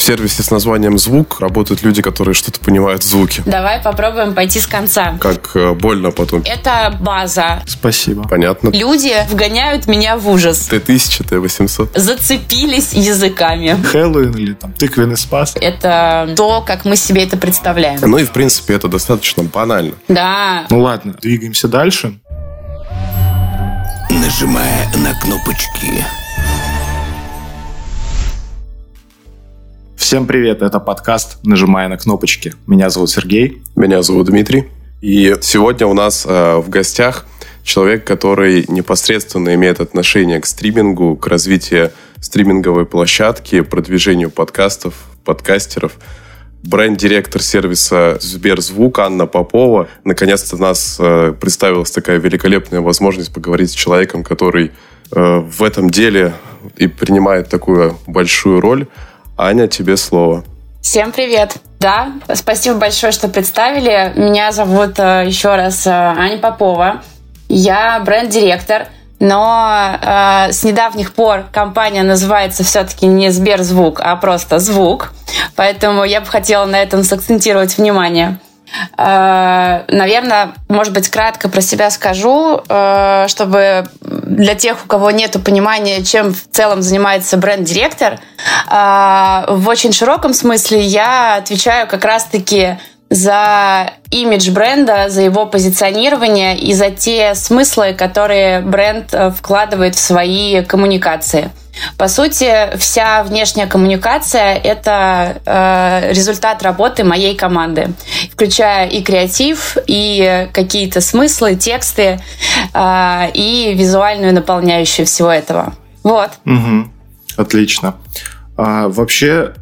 В сервисе с названием «Звук» работают люди, которые что-то понимают в звуке. Давай попробуем пойти с конца. Как э, больно потом. Это база. Спасибо. Понятно. Люди вгоняют меня в ужас. Т-1000, Т-800. Зацепились языками. Хэллоуин или там тыквенный спас. Это то, как мы себе это представляем. Ну и, в принципе, это достаточно банально. Да. Ну ладно, двигаемся дальше. Нажимая на кнопочки. Всем привет, это подкаст «Нажимая на кнопочки». Меня зовут Сергей. Меня зовут Дмитрий. И сегодня у нас э, в гостях человек, который непосредственно имеет отношение к стримингу, к развитию стриминговой площадки, продвижению подкастов, подкастеров. Бренд-директор сервиса Сберзвук Анна Попова. Наконец-то нас э, представилась такая великолепная возможность поговорить с человеком, который э, в этом деле и принимает такую большую роль. Аня, тебе слово. Всем привет. Да, спасибо большое, что представили. Меня зовут э, еще раз э, Аня Попова. Я бренд-директор, но э, с недавних пор компания называется все-таки не Сберзвук, а просто Звук. Поэтому я бы хотела на этом сакцентировать внимание. Э, наверное, может быть, кратко про себя скажу, э, чтобы для тех, у кого нет понимания, чем в целом занимается бренд-директор, э, в очень широком смысле я отвечаю как раз-таки за имидж бренда, за его позиционирование и за те смыслы, которые бренд вкладывает в свои коммуникации. По сути, вся внешняя коммуникация – это э, результат работы моей команды, включая и креатив, и какие-то смыслы, тексты, э, и визуальную наполняющую всего этого. Вот. Угу. Отлично. А, вообще,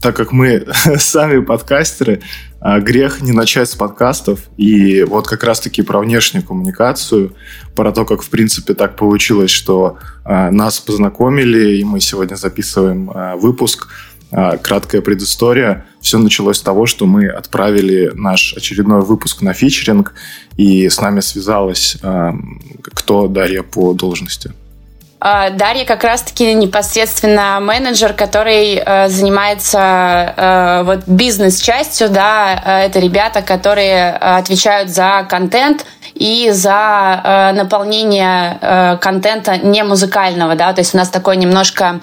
так как мы сами подкастеры, грех не начать с подкастов. И вот как раз-таки про внешнюю коммуникацию, про то, как, в принципе, так получилось, что а, нас познакомили, и мы сегодня записываем а, выпуск. Краткая предыстория. Все началось с того, что мы отправили наш очередной выпуск на фичеринг, и с нами связалась кто Дарья по должности. А, Дарья как раз-таки непосредственно менеджер, который э, занимается э, вот бизнес-частью, да, э, это ребята, которые отвечают за контент и за наполнение контента не музыкального, да, то есть у нас такой немножко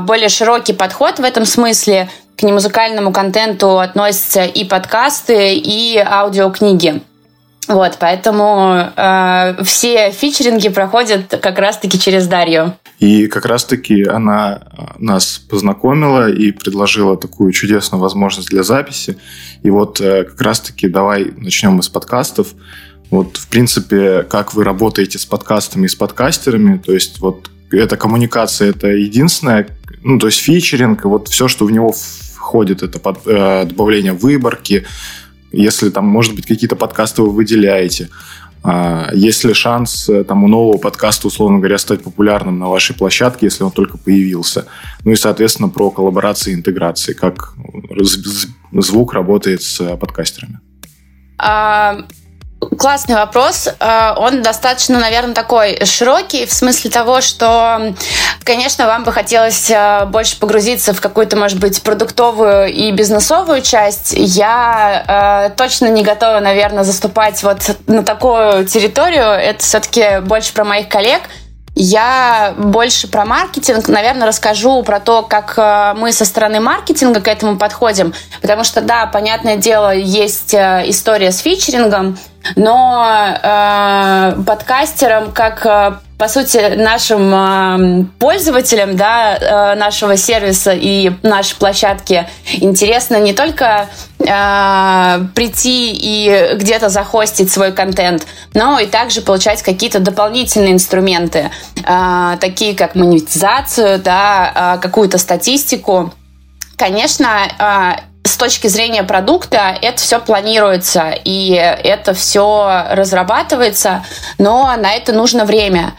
более широкий подход в этом смысле. К немузыкальному контенту относятся и подкасты, и аудиокниги. Вот, поэтому э, все фичеринги проходят как раз-таки через Дарью. И как раз-таки она э, нас познакомила и предложила такую чудесную возможность для записи. И вот э, как раз-таки давай начнем из подкастов. Вот, в принципе, как вы работаете с подкастами и с подкастерами, то есть вот эта коммуникация, это единственное, ну, то есть фичеринг, вот все, что в него входит, это под, э, добавление выборки, если там, может быть, какие-то подкасты вы выделяете, а, есть ли шанс э, там, у нового подкаста, условно говоря, стать популярным на вашей площадке, если он только появился? Ну и, соответственно, про коллаборации и интеграции, как звук работает с э, подкастерами. А, Классный вопрос. Э, он достаточно, наверное, такой широкий, в смысле того, что, конечно, вам бы хотелось э, больше погрузиться в какую-то, может быть, продуктовую и бизнесовую часть. Я э, точно не готова, наверное, заступать вот на такую территорию. Это все-таки больше про моих коллег – я больше про маркетинг, наверное, расскажу про то, как э, мы со стороны маркетинга к этому подходим. Потому что, да, понятное дело, есть э, история с фичерингом, но э, подкастерам, как э, по сути, нашим э, пользователям да, э, нашего сервиса и нашей площадки интересно не только э, прийти и где-то захостить свой контент, но и также получать какие-то дополнительные инструменты, э, такие как монетизацию, да, э, какую-то статистику. Конечно, э, с точки зрения продукта это все планируется и это все разрабатывается, но на это нужно время.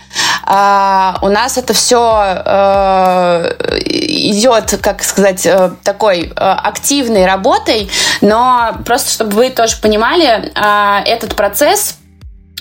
А, у нас это все э, идет, как сказать, э, такой э, активной работой, но просто чтобы вы тоже понимали, э, этот процесс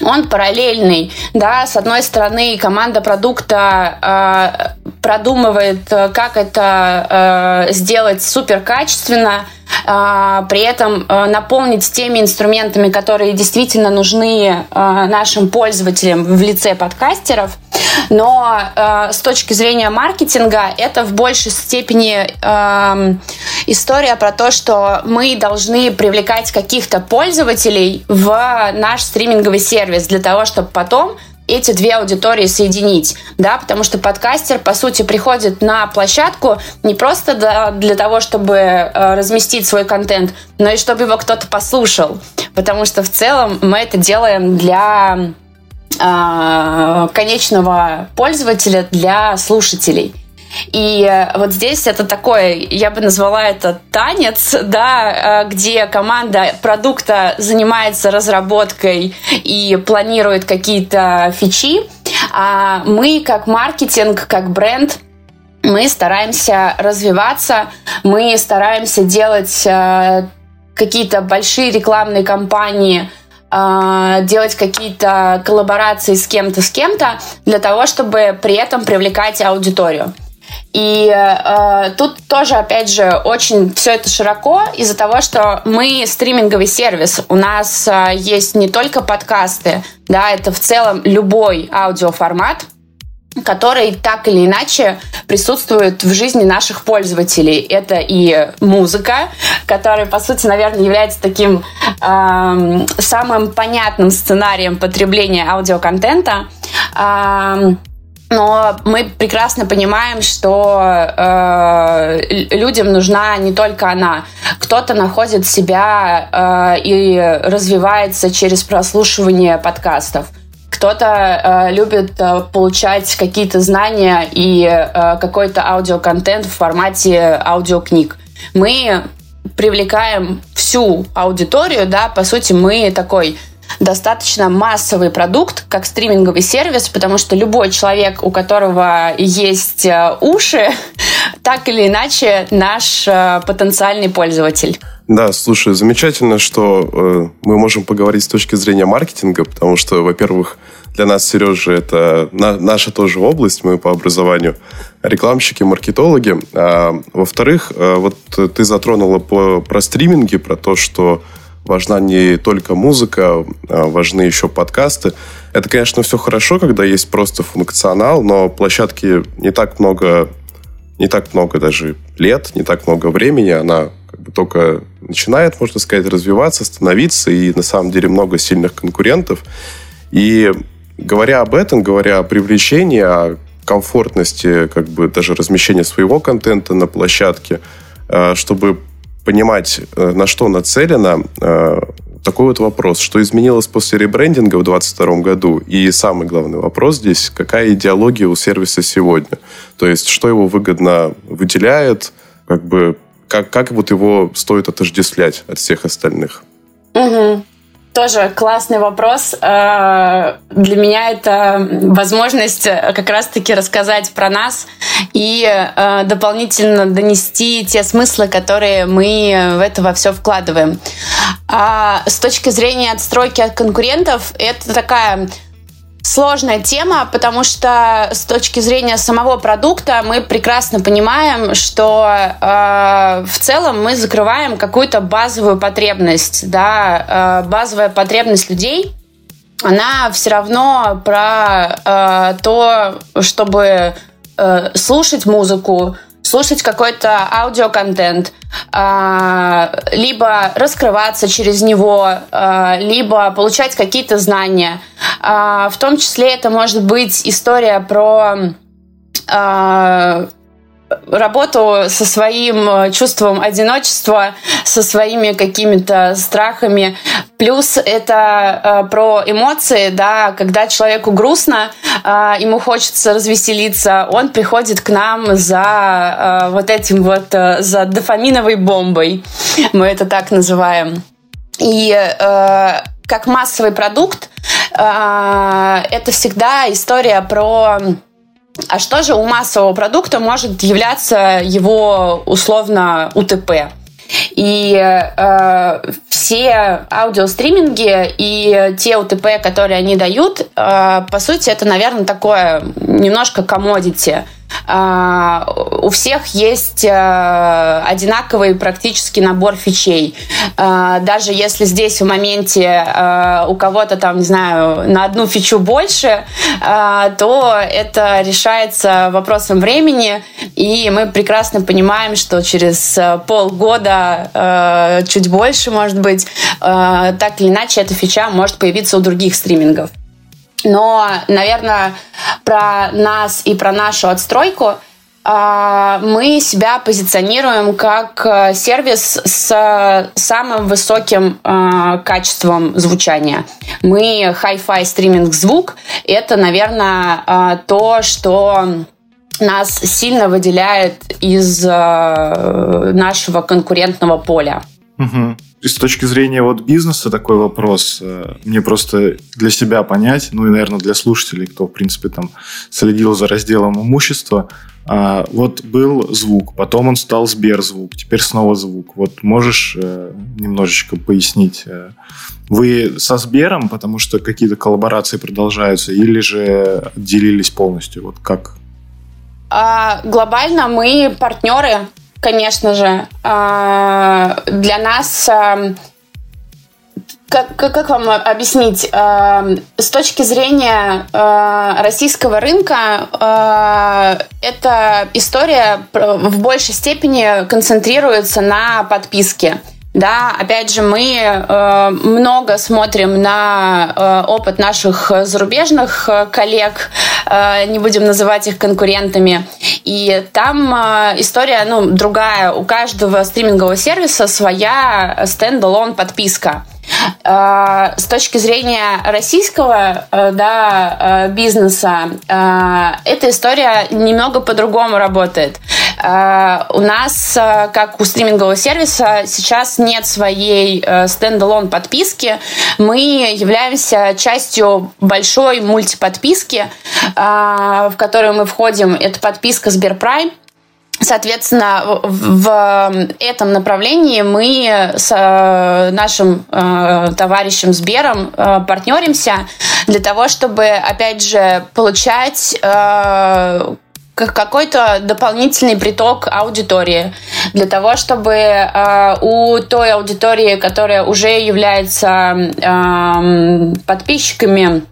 он параллельный, да, с одной стороны команда продукта э, продумывает, как это э, сделать супер качественно, э, при этом э, наполнить теми инструментами, которые действительно нужны э, нашим пользователям в лице подкастеров, но с точки зрения маркетинга это в большей степени история про то, что мы должны привлекать каких-то пользователей в наш стриминговый сервис для того, чтобы потом эти две аудитории соединить, да, потому что подкастер, по сути, приходит на площадку не просто для, для того, чтобы э, разместить свой контент, но и чтобы его кто-то послушал, потому что в целом мы это делаем для э, конечного пользователя, для слушателей. И э, вот здесь это такое, я бы назвала это танец, да, э, где команда продукта занимается разработкой и планирует какие-то фичи, а мы как маркетинг, как бренд мы стараемся развиваться, мы стараемся делать э, какие-то большие рекламные кампании, делать какие-то коллаборации с кем-то, с кем-то, для того, чтобы при этом привлекать аудиторию. И э, тут тоже, опять же, очень все это широко из-за того, что мы стриминговый сервис. У нас э, есть не только подкасты, да, это в целом любой аудиоформат, который так или иначе присутствует в жизни наших пользователей. Это и музыка, которая, по сути, наверное, является таким э, самым понятным сценарием потребления аудиоконтента. Э, но мы прекрасно понимаем, что э, людям нужна не только она. Кто-то находит себя э, и развивается через прослушивание подкастов. Кто-то э, любит э, получать какие-то знания и э, какой-то аудиоконтент в формате аудиокниг. Мы привлекаем всю аудиторию, да, по сути, мы такой достаточно массовый продукт, как стриминговый сервис, потому что любой человек, у которого есть э, уши, так или иначе наш э, потенциальный пользователь. Да, слушай, замечательно, что э, мы можем поговорить с точки зрения маркетинга, потому что, во-первых, для нас, Сережа, это на, наша тоже область, мы по образованию рекламщики, маркетологи. А, во-вторых, э, вот ты затронула по, про стриминги, про то, что важна не только музыка, а важны еще подкасты. Это, конечно, все хорошо, когда есть просто функционал, но площадки не так много, не так много даже лет, не так много времени. Она как бы только начинает, можно сказать, развиваться, становиться, и на самом деле много сильных конкурентов. И говоря об этом, говоря о привлечении, о комфортности как бы даже размещения своего контента на площадке, а, чтобы понимать, э, на что нацелено, э, такой вот вопрос, что изменилось после ребрендинга в 2022 году? И самый главный вопрос здесь, какая идеология у сервиса сегодня? То есть, что его выгодно выделяет, как бы, как, как вот его стоит отождествлять от всех остальных? Угу. Тоже классный вопрос. Э, для меня это возможность э, как раз-таки рассказать про нас и э, дополнительно донести те смыслы, которые мы в это во все вкладываем. А с точки зрения отстройки от конкурентов, это такая сложная тема, потому что с точки зрения самого продукта мы прекрасно понимаем, что э, в целом мы закрываем какую-то базовую потребность, да, э, базовая потребность людей. Она все равно про э, то, чтобы э, слушать музыку, слушать какой-то аудиоконтент, а, либо раскрываться через него, а, либо получать какие-то знания. А, в том числе это может быть история про работу со своим э, чувством одиночества, со своими какими-то страхами. Плюс это э, про эмоции, да, когда человеку грустно, э, ему хочется развеселиться, он приходит к нам за э, вот этим вот, э, за дофаминовой бомбой, мы это так называем. И э, как массовый продукт, э, это всегда история про а что же у массового продукта может являться его условно УТП? И э, все аудиостриминги и те УТП, которые они дают, э, по сути, это, наверное, такое немножко комодити. А, у всех есть э, одинаковый практически набор фичей. А, даже если здесь в моменте э, у кого-то там, не знаю, на одну фичу больше, а, то это решается вопросом времени, и мы прекрасно понимаем, что через э, полгода, чуть больше, может быть, так или иначе эта фича может появиться у других стримингов. Но, наверное, про нас и про нашу отстройку а, мы себя позиционируем как э, сервис с самым высоким э, качеством звучания. Мы Hi-Fi стриминг звук. Это, наверное, э, то, что нас сильно выделяет из нашего конкурентного поля. Угу. И с точки зрения вот бизнеса такой вопрос, э, мне просто для себя понять, ну и, наверное, для слушателей, кто, в принципе, там следил за разделом имущества, а, вот был звук, потом он стал Сберзвук, теперь снова звук. Вот можешь э, немножечко пояснить, э, вы со Сбером, потому что какие-то коллаборации продолжаются, или же отделились полностью? Вот как? А, глобально мы партнеры конечно же. А, для нас а, как, как, вам объяснить? А, с точки зрения российского рынка, эта история в большей степени концентрируется на подписке. Да, опять же, мы э, много смотрим на э, опыт наших зарубежных э, коллег, э, не будем называть их конкурентами. И там э, история, ну, другая. У каждого стримингового сервиса своя стендалон подписка. Э, с точки зрения российского э, да, э, бизнеса эта история немного по-другому работает. У нас, как у стримингового сервиса, сейчас нет своей стендалон подписки. Мы являемся частью большой мультиподписки, в которую мы входим. Это подписка Сберпрайм. Соответственно, в этом направлении мы с э, нашим э, товарищем Сбером э, партнеримся для того, чтобы, опять же, получать какой-то дополнительный приток аудитории. Для того, чтобы э, у той аудитории, которая уже является э, подписчиками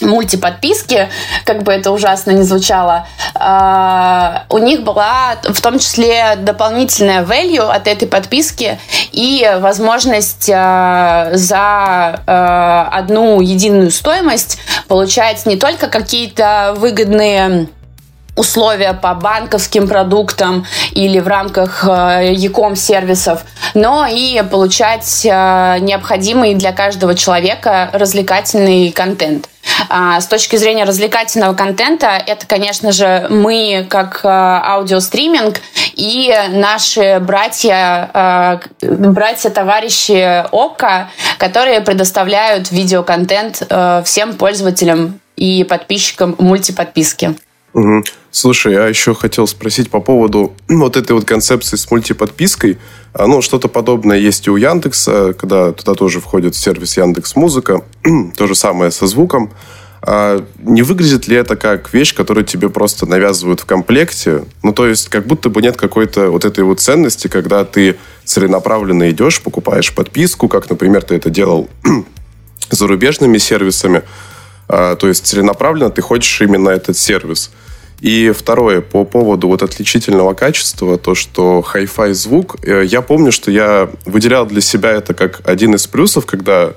мультиподписки, как бы это ужасно не звучало, э, у них была в том числе дополнительная value от этой подписки и возможность э, за э, одну единую стоимость получать не только какие-то выгодные условия по банковским продуктам или в рамках Яком сервисов, но и получать необходимый для каждого человека развлекательный контент. А, с точки зрения развлекательного контента, это, конечно же, мы как а, аудиостриминг и наши братья, а, братья-товарищи ОККО, которые предоставляют видеоконтент всем пользователям и подписчикам мультиподписки. Угу. Слушай, я еще хотел спросить по поводу вот этой вот концепции с мультиподпиской. А, ну, что-то подобное есть и у Яндекса, когда туда тоже входит сервис Яндекс Музыка. То же самое со звуком. А не выглядит ли это как вещь, которую тебе просто навязывают в комплекте? Ну, то есть, как будто бы нет какой-то вот этой вот ценности, когда ты целенаправленно идешь, покупаешь подписку, как, например, ты это делал зарубежными сервисами. А, то есть, целенаправленно ты хочешь именно этот сервис – и второе, по поводу вот отличительного качества, то, что Hi-Fi звук, э, я помню, что я выделял для себя это как один из плюсов, когда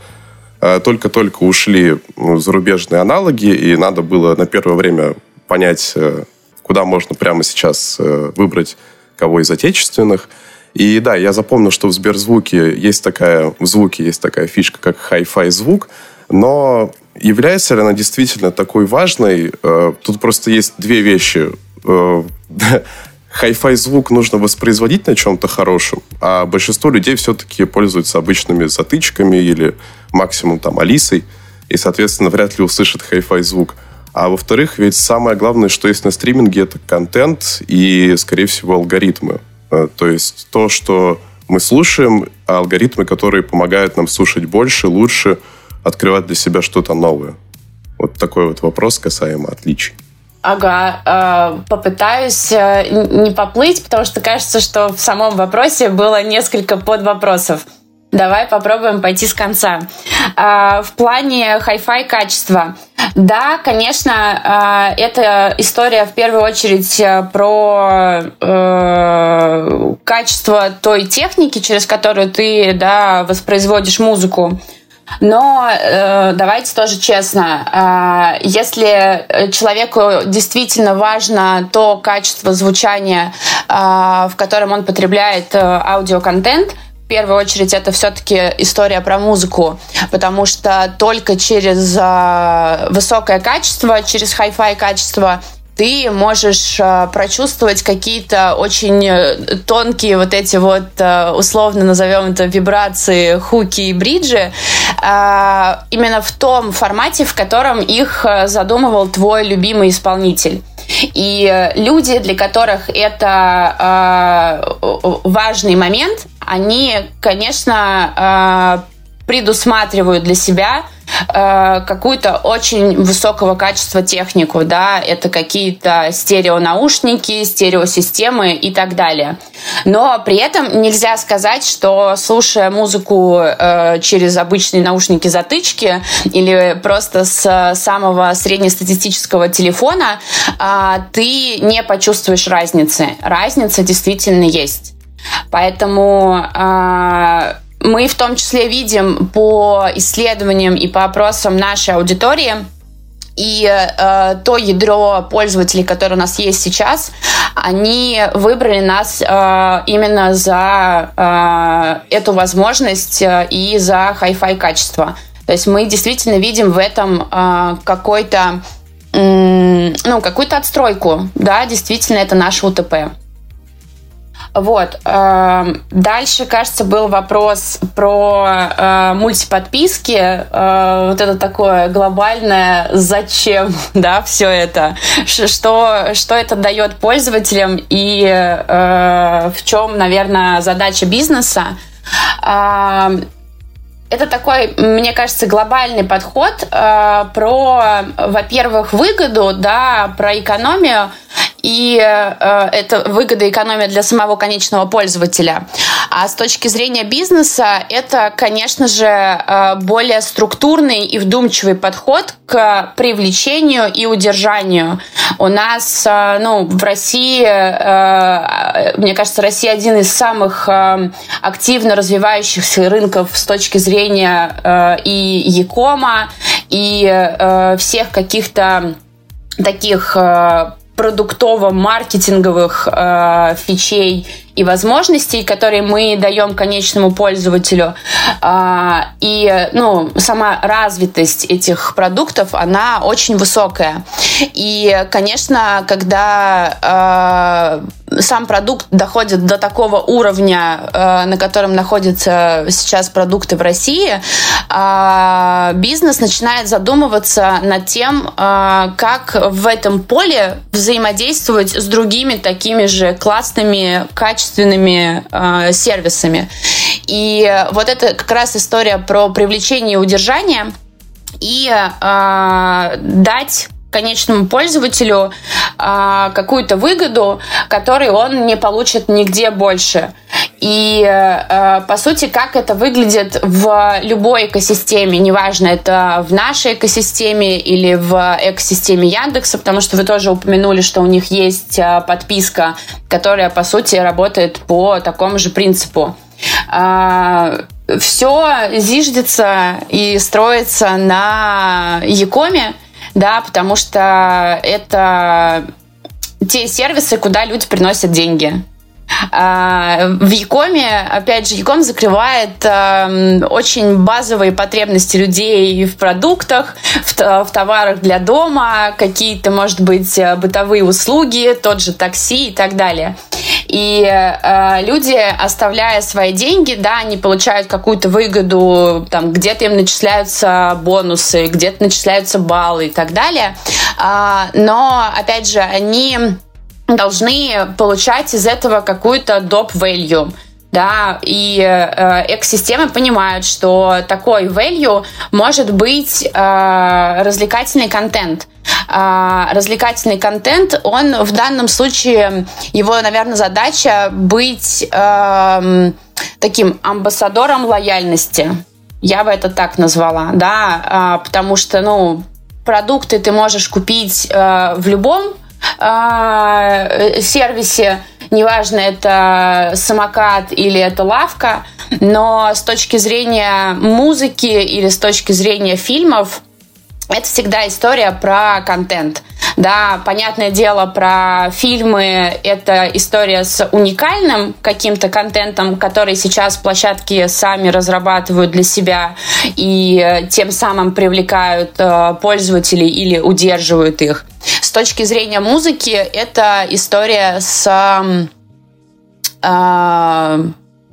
э, только-только ушли ну, зарубежные аналоги, и надо было на первое время понять, э, куда можно прямо сейчас выбрать кого из отечественных. И да, я запомнил, что в Сберзвуке есть такая, в звуке есть такая фишка, как Hi-Fi звук, но Является ли она действительно такой важной? Э, тут просто есть две вещи. Э, хай-фай звук нужно воспроизводить на чем-то хорошем, а большинство людей все-таки пользуются обычными затычками или максимум там Алисой, и, соответственно, вряд ли услышат хай-фай звук. А во-вторых, ведь самое главное, что есть на стриминге, это контент и, скорее всего, алгоритмы. Э, то есть то, что мы слушаем, а алгоритмы, которые помогают нам слушать больше, лучше, открывать для себя что-то новое. Вот такой вот вопрос касаемо отличий. Ага, э, попытаюсь э, не поплыть, потому что кажется, что в самом вопросе было несколько подвопросов. Давай попробуем пойти с конца. Э, в плане хай-фай качества. Да, конечно, это история в первую очередь про э, качество той техники, через которую ты да, воспроизводишь музыку. Но э, давайте тоже честно, э, если человеку действительно важно то качество звучания, э, в котором он потребляет э, аудиоконтент, в первую очередь это все-таки история про музыку, потому что только через э, высокое качество, через хай-фай качество ты можешь э, прочувствовать какие-то очень э, тонкие вот эти вот, э, условно назовем это, вибрации, хуки и бриджи, именно в том формате, в котором их задумывал твой любимый исполнитель. И люди, для которых это важный момент, они, конечно, предусматривают для себя э, какую-то очень высокого качества технику, да, это какие-то стереонаушники, стереосистемы и так далее. Но при этом нельзя сказать, что слушая музыку э, через обычные наушники затычки или просто с самого среднестатистического телефона, э, ты не почувствуешь разницы. Разница действительно есть. Поэтому э, мы в том числе видим по исследованиям и по опросам нашей аудитории, и э, то ядро пользователей, которое у нас есть сейчас, они выбрали нас э, именно за э, эту возможность э, и за хай-фай качество. То есть мы действительно видим в этом э, какой-то ну, какую-то отстройку, да, действительно, это наше УТП. Вот. Эм, дальше, кажется, был вопрос про э, мультиподписки. Э, вот это такое глобальное «зачем?» да, все это. Что, что это дает пользователям и э, в чем, наверное, задача бизнеса. Эм, это такой, мне кажется, глобальный подход э, про, во-первых, выгоду, да, про экономию и э, это выгода и экономия для самого конечного пользователя. А с точки зрения бизнеса, это, конечно же, э, более структурный и вдумчивый подход к привлечению и удержанию. У нас, э, ну, в России, э, мне кажется, Россия один из самых э, активно развивающихся рынков с точки зрения э, и Якома, и э, всех каких-то таких э, продуктово-маркетинговых э, фичей и возможностей, которые мы даем конечному пользователю. Э, и ну, сама развитость этих продуктов, она очень высокая. И, конечно, когда э, сам продукт доходит до такого уровня, э, на котором находятся сейчас продукты в России, бизнес начинает задумываться над тем, как в этом поле взаимодействовать с другими такими же классными, качественными э, сервисами. И вот это как раз история про привлечение и удержание и э, дать конечному пользователю э, какую-то выгоду, которую он не получит нигде больше. И э, по сути, как это выглядит в любой экосистеме, неважно, это в нашей экосистеме или в экосистеме Яндекса, потому что вы тоже упомянули, что у них есть э, подписка, которая по сути работает по такому же принципу. Э, все зиждется и строится на Якоме, да, потому что это те сервисы, куда люди приносят деньги. А, в Якоме, опять же, Яком закрывает эм, очень базовые потребности людей в продуктах, в, товарах для дома, какие-то, может быть, э, бытовые услуги, тот же такси и так далее. И э, люди, оставляя свои деньги, да, они получают какую-то выгоду, там, где-то им начисляются бонусы, где-то начисляются баллы и так далее. Э, но, опять же, они должны получать из этого какую-то доп value. Да, и э, экосистемы понимают, что такой value может быть э, развлекательный контент. Э, развлекательный контент, он в данном случае, его, наверное, задача быть э, таким амбассадором лояльности. Я бы это так назвала, да, э, потому что, ну, продукты ты можешь купить э, в любом э, сервисе, неважно, это самокат или это лавка, но с точки зрения музыки или с точки зрения фильмов, это всегда история про контент. Да, понятное дело, про фильмы это история с уникальным каким-то контентом, который сейчас площадки сами разрабатывают для себя и тем самым привлекают э, пользователей или удерживают их. Точки зрения музыки это история с, э,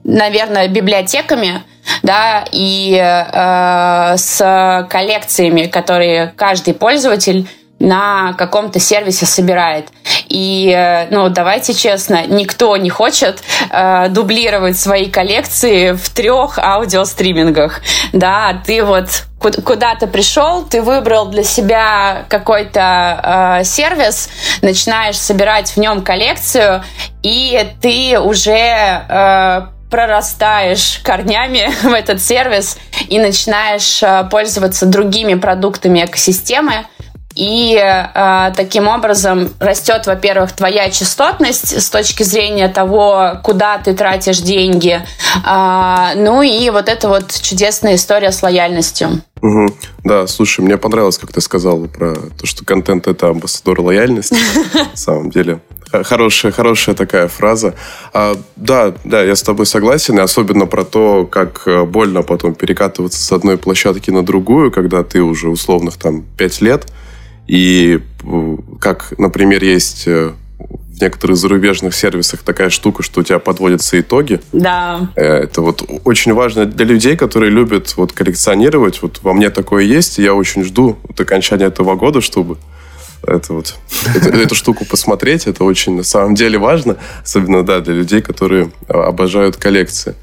наверное, библиотеками, да, и э, с коллекциями, которые каждый пользователь на каком-то сервисе собирает. И, э, ну, давайте честно, никто не хочет э, дублировать свои коллекции в трех аудиостримингах. Да, ты вот куда-то пришел, ты выбрал для себя какой-то э, сервис, начинаешь собирать в нем коллекцию, и ты уже э, прорастаешь корнями в этот сервис и начинаешь э, пользоваться другими продуктами экосистемы, и э, таким образом растет, во-первых, твоя частотность с точки зрения того, куда ты тратишь деньги. Э, ну и вот эта вот чудесная история с лояльностью. Угу. Да, слушай, мне понравилось, как ты сказала про то, что контент это амбассадор лояльности. На самом деле. Хорошая, хорошая такая фраза. А, да, да, я с тобой согласен, и особенно про то, как э, больно потом перекатываться с одной площадки на другую, когда ты уже условных там пять лет, и э, как, например, есть э, в некоторых зарубежных сервисах такая штука, что у тебя подводятся итоги. Да. Э, это вот очень важно для людей, которые любят вот коллекционировать. Вот во мне такое есть, и я очень жду вот окончания этого года, чтобы это вот, эту, эту штуку посмотреть. Это очень на самом деле важно, особенно да, для людей, которые обожают коллекции.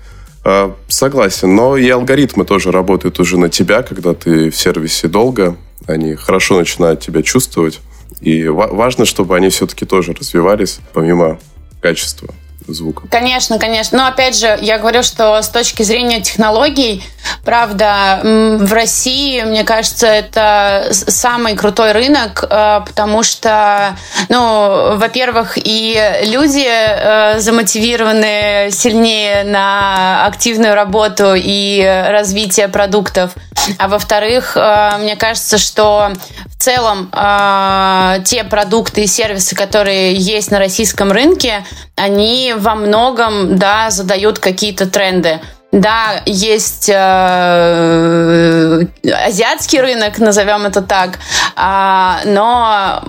Согласен, но и алгоритмы тоже работают уже на тебя, когда ты в сервисе долго, они хорошо начинают тебя чувствовать. И важно, чтобы они все-таки тоже развивались, помимо качества звука. Конечно, конечно. Но опять же, я говорю, что с точки зрения технологий, правда, в России, мне кажется, это самый крутой рынок, э, потому что, ну, во-первых, и люди э, замотивированы сильнее на активную работу и развитие продуктов. А во-вторых, э, мне кажется, что в целом те продукты и сервисы, которые есть на российском рынке, они во многом да, задают какие-то тренды. Да, есть э, азиатский рынок, назовем это так, э, но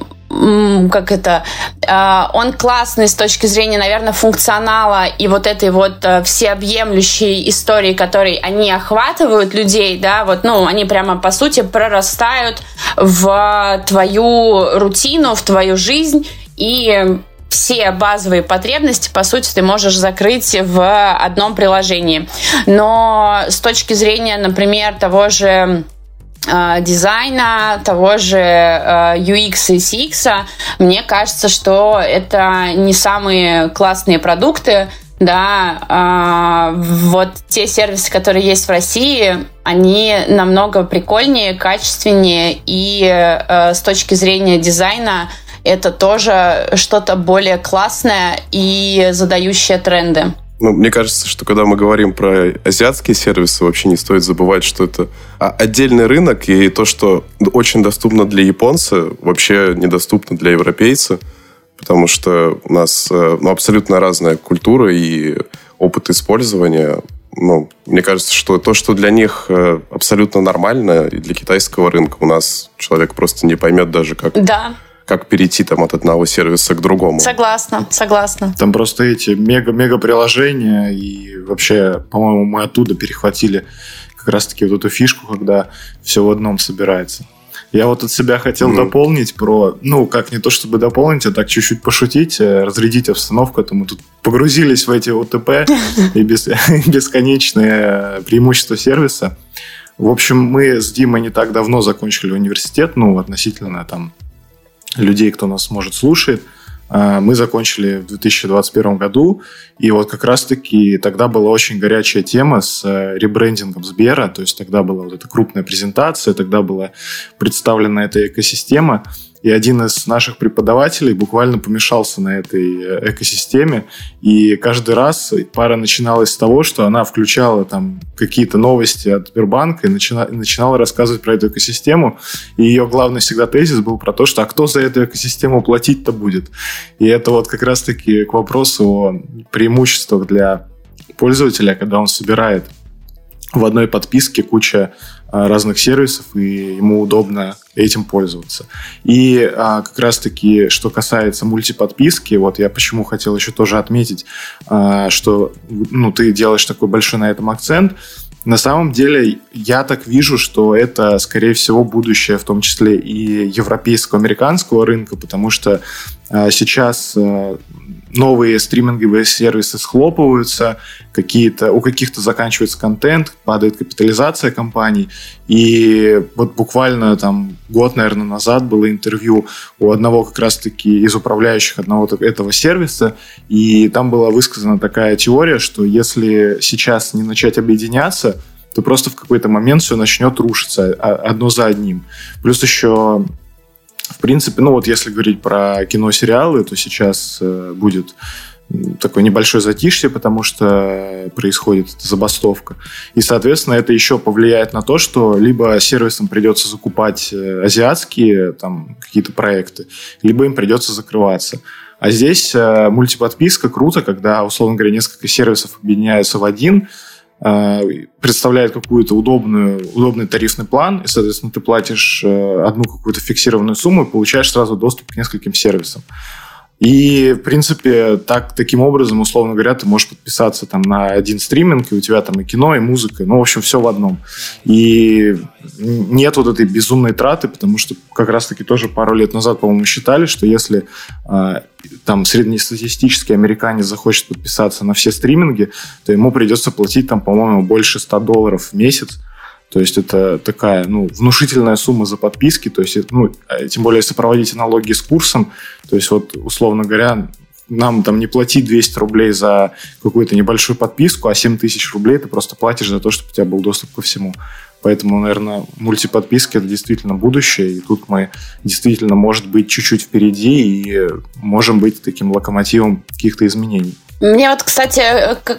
как это, э, он классный с точки зрения, наверное, функционала и вот этой вот э, всеобъемлющей истории, которой они охватывают людей, да, вот, ну, они прямо, по сути, прорастают в твою рутину, в твою жизнь, и все базовые потребности, по сути, ты можешь закрыть в одном приложении. Но с точки зрения, например, того же э, дизайна, того же э, UX и CX, мне кажется, что это не самые классные продукты, да, э, вот те сервисы, которые есть в России, они намного прикольнее, качественнее и э, с точки зрения дизайна это тоже что-то более классное и задающее тренды. Ну, мне кажется, что когда мы говорим про азиатские сервисы, вообще не стоит забывать, что это отдельный рынок, и то, что очень доступно для японца, вообще недоступно для европейца, потому что у нас э, ну, абсолютно разная культура и опыт использования. Ну, мне кажется, что то, что для них э, абсолютно нормально, и для китайского рынка у нас человек просто не поймет даже, как да как перейти там от одного сервиса к другому. Согласна, согласна. Там просто эти мега-мега приложения, и вообще, по-моему, мы оттуда перехватили как раз-таки вот эту фишку, когда все в одном собирается. Я вот от себя хотел mm-hmm. дополнить про, ну, как не то чтобы дополнить, а так чуть-чуть пошутить, э, разрядить обстановку. Это мы тут погрузились в эти ОТП и бесконечные преимущества сервиса. В общем, мы с Димой не так давно закончили университет, ну, относительно там людей, кто нас, может, слушает. А, мы закончили в 2021 году, и вот как раз-таки тогда была очень горячая тема с э, ребрендингом Сбера, то есть тогда была вот эта крупная презентация, тогда была представлена эта экосистема, и один из наших преподавателей буквально помешался на этой э, экосистеме. И каждый раз пара начиналась с того, что она включала там какие-то новости от Сбербанка и начинала, начинала рассказывать про эту экосистему. И ее главный всегда тезис был про то, что а кто за эту экосистему платить-то будет? И это вот как раз-таки к вопросу о преимуществах для пользователя, когда он собирает в одной подписке куча разных сервисов, и ему удобно этим пользоваться. И а, как раз-таки, что касается мультиподписки, вот я почему хотел еще тоже отметить, а, что ну, ты делаешь такой большой на этом акцент. На самом деле, я так вижу, что это, скорее всего, будущее, в том числе и европейского, американского рынка, потому что а, сейчас а, новые стриминговые сервисы схлопываются, какие-то, у каких-то заканчивается контент, падает капитализация компаний. И вот буквально там год, наверное, назад было интервью у одного как раз-таки из управляющих одного этого сервиса, и там была высказана такая теория, что если сейчас не начать объединяться, то просто в какой-то момент все начнет рушиться а, одно за одним. Плюс еще в принципе, ну вот если говорить про кино-сериалы, то сейчас э, будет такое небольшое затишье, потому что происходит забастовка. И, соответственно, это еще повлияет на то, что либо сервисам придется закупать э, азиатские там, какие-то проекты, либо им придется закрываться. А здесь э, мультиподписка круто, когда, условно говоря, несколько сервисов объединяются в один – представляет какую-то удобную, удобный тарифный план, и, соответственно, ты платишь э, одну какую-то фиксированную сумму и получаешь сразу доступ к нескольким сервисам. И, в принципе, так, таким образом, условно говоря, ты можешь подписаться там на один стриминг, и у тебя там и кино, и музыка, ну, в общем, все в одном. И нет вот этой безумной траты, потому что как раз-таки тоже пару лет назад, по-моему, считали, что если э, там среднестатистический американец захочет подписаться на все стриминги, то ему придется платить там, по-моему, больше 100 долларов в месяц. То есть это такая ну, внушительная сумма за подписки. То есть, ну, а тем более, если проводить аналогии с курсом, то есть вот, условно говоря, нам там не платить 200 рублей за какую-то небольшую подписку, а 7 тысяч рублей ты просто платишь за то, чтобы у тебя был доступ ко всему. Поэтому, наверное, мультиподписки – это действительно будущее, и тут мы действительно, может быть, чуть-чуть впереди и можем быть таким локомотивом каких-то изменений. Мне вот, кстати,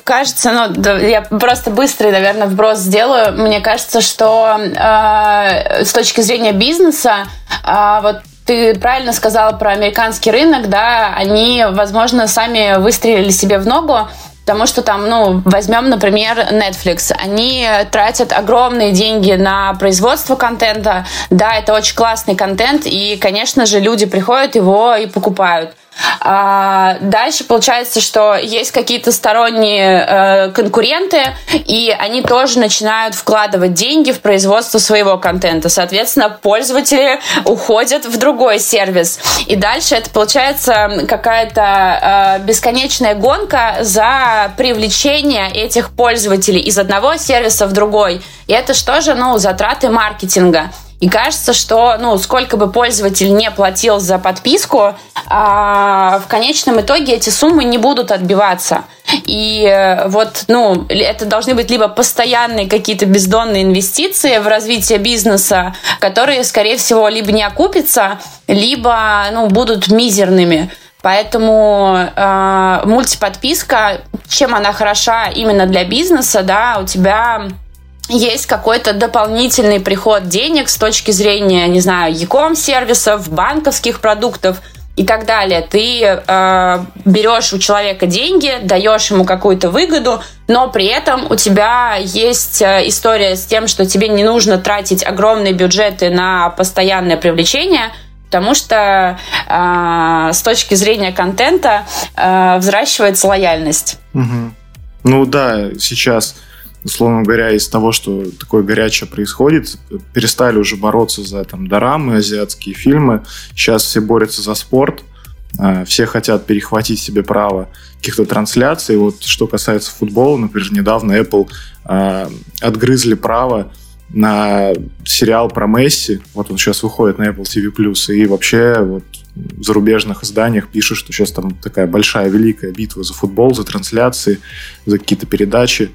кажется, ну, я просто быстрый, наверное, вброс сделаю. Мне кажется, что э, с точки зрения бизнеса, э, вот ты правильно сказала про американский рынок, да, они, возможно, сами выстрелили себе в ногу, Потому что там, ну, возьмем, например, Netflix. Они тратят огромные деньги на производство контента. Да, это очень классный контент, и, конечно же, люди приходят его и покупают. А дальше получается, что есть какие-то сторонние э, конкуренты, и они тоже начинают вкладывать деньги в производство своего контента. Соответственно, пользователи уходят в другой сервис. И дальше это получается какая-то э, бесконечная гонка за привлечение этих пользователей из одного сервиса в другой. И это что же, ну, затраты маркетинга. И кажется, что ну, сколько бы пользователь не платил за подписку, а, в конечном итоге эти суммы не будут отбиваться. И э, вот, ну, это должны быть либо постоянные какие-то бездонные инвестиции в развитие бизнеса, которые, скорее всего, либо не окупятся, либо, ну, будут мизерными. Поэтому э, мультиподписка, чем она хороша именно для бизнеса, да, у тебя есть какой-то дополнительный приход денег с точки зрения, не знаю, e сервисов, банковских продуктов и так далее. Ты э, берешь у человека деньги, даешь ему какую-то выгоду, но при этом у тебя есть э, история с тем, что тебе не нужно тратить огромные бюджеты на постоянное привлечение, потому что э, с точки зрения контента э, взращивается лояльность. Угу. Ну да, сейчас условно говоря, из того, что такое горячее происходит, перестали уже бороться за там дорамы, азиатские фильмы. Сейчас все борются за спорт, а, все хотят перехватить себе право каких-то трансляций. Вот что касается футбола, например, недавно Apple э, отгрызли право на сериал про Месси. Вот он сейчас выходит на Apple TV+. И вообще вот в зарубежных изданиях пишут, что сейчас там такая большая, великая битва за футбол, за трансляции, за какие-то передачи.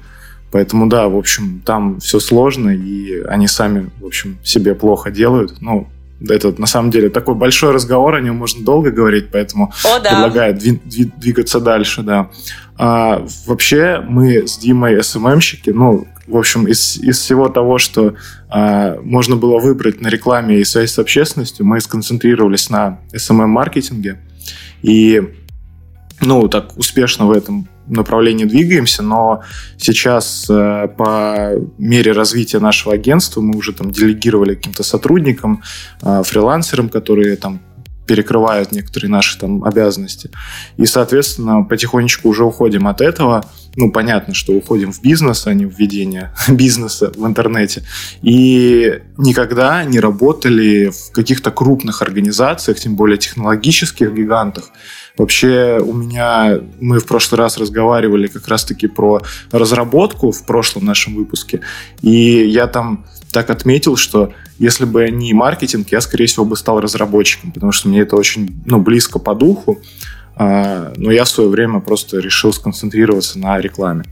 Поэтому, да, в общем, там все сложно, и они сами, в общем, себе плохо делают. Ну, это на самом деле такой большой разговор, о нем можно долго говорить, поэтому о, да. предлагаю двигаться дальше, да. А, вообще мы с Димой СММщики, ну, в общем, из, из всего того, что а, можно было выбрать на рекламе и связи с общественностью, мы сконцентрировались на SMM-маркетинге. И ну, так успешно в этом направлении двигаемся, но сейчас э, по мере развития нашего агентства мы уже там делегировали каким-то сотрудникам, э, фрилансерам, которые там перекрывают некоторые наши там обязанности. И, соответственно, потихонечку уже уходим от этого. Ну, понятно, что уходим в бизнес, а не в ведение бизнеса в интернете. И никогда не работали в каких-то крупных организациях, тем более технологических гигантах, Вообще у меня, мы в прошлый раз разговаривали как раз-таки про разработку в прошлом нашем выпуске, и я там так отметил, что если бы не маркетинг, я, скорее всего, бы стал разработчиком, потому что мне это очень ну, близко по духу, а, но я в свое время просто решил сконцентрироваться на рекламе.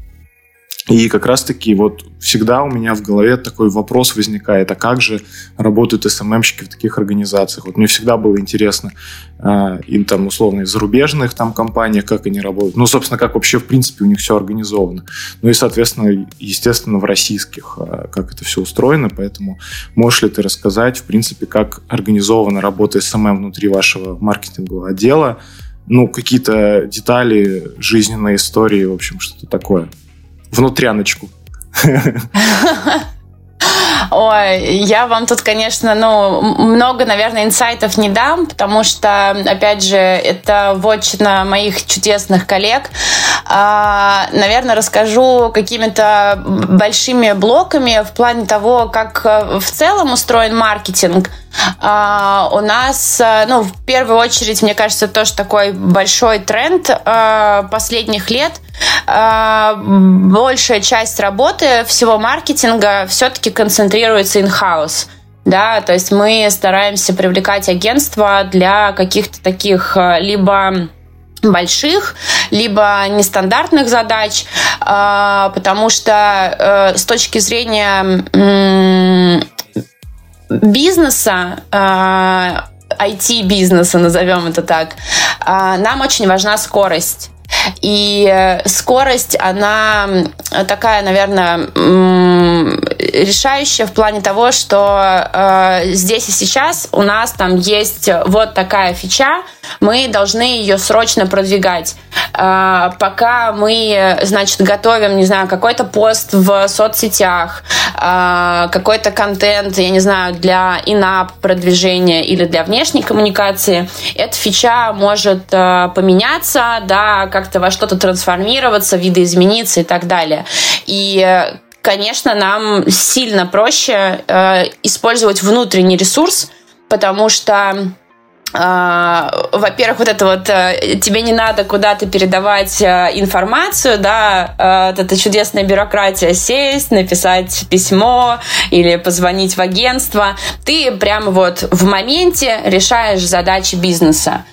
И как раз-таки вот всегда у меня в голове такой вопрос возникает, а как же работают SMM-щики в таких организациях? Вот мне всегда было интересно, э, им там условно из зарубежных там компаниях, как они работают. Ну, собственно, как вообще в принципе у них все организовано. Ну и, соответственно, естественно, в российских, э, как это все устроено. Поэтому можешь ли ты рассказать, в принципе, как организована работа SMM внутри вашего маркетингового отдела? Ну, какие-то детали жизненной истории, в общем, что-то такое внутряночку. Ой, я вам тут, конечно, ну, много, наверное, инсайтов не дам, потому что, опять же, это вотчина моих чудесных коллег. А, наверное, расскажу какими-то большими блоками в плане того, как в целом устроен маркетинг. А, у нас, ну, в первую очередь, мне кажется, тоже такой большой тренд а, последних лет – а, большая часть работы всего маркетинга все-таки концентрируется in-house. Да, то есть мы стараемся привлекать агентства для каких-то таких либо больших, либо нестандартных задач, потому что с точки зрения бизнеса, IT-бизнеса, назовем это так, нам очень важна скорость. И э, скорость, она такая, наверное, решающая в плане того, что э, здесь и сейчас у нас там есть вот такая фича, мы должны ее срочно продвигать. Э, пока мы, значит, готовим, не знаю, какой-то пост в соцсетях, э, какой-то контент, я не знаю, для инап продвижения или для внешней коммуникации, эта фича может э, поменяться, да, как-то во что-то трансформироваться, видоизмениться и так далее. И конечно, нам сильно проще э, использовать внутренний ресурс, потому что во-первых, вот это вот uh, тебе не надо куда-то передавать uh, информацию, да, вот эта чудесная бюрократия сесть, написать письмо или позвонить в агентство. Ты прямо вот в моменте решаешь задачи бизнеса.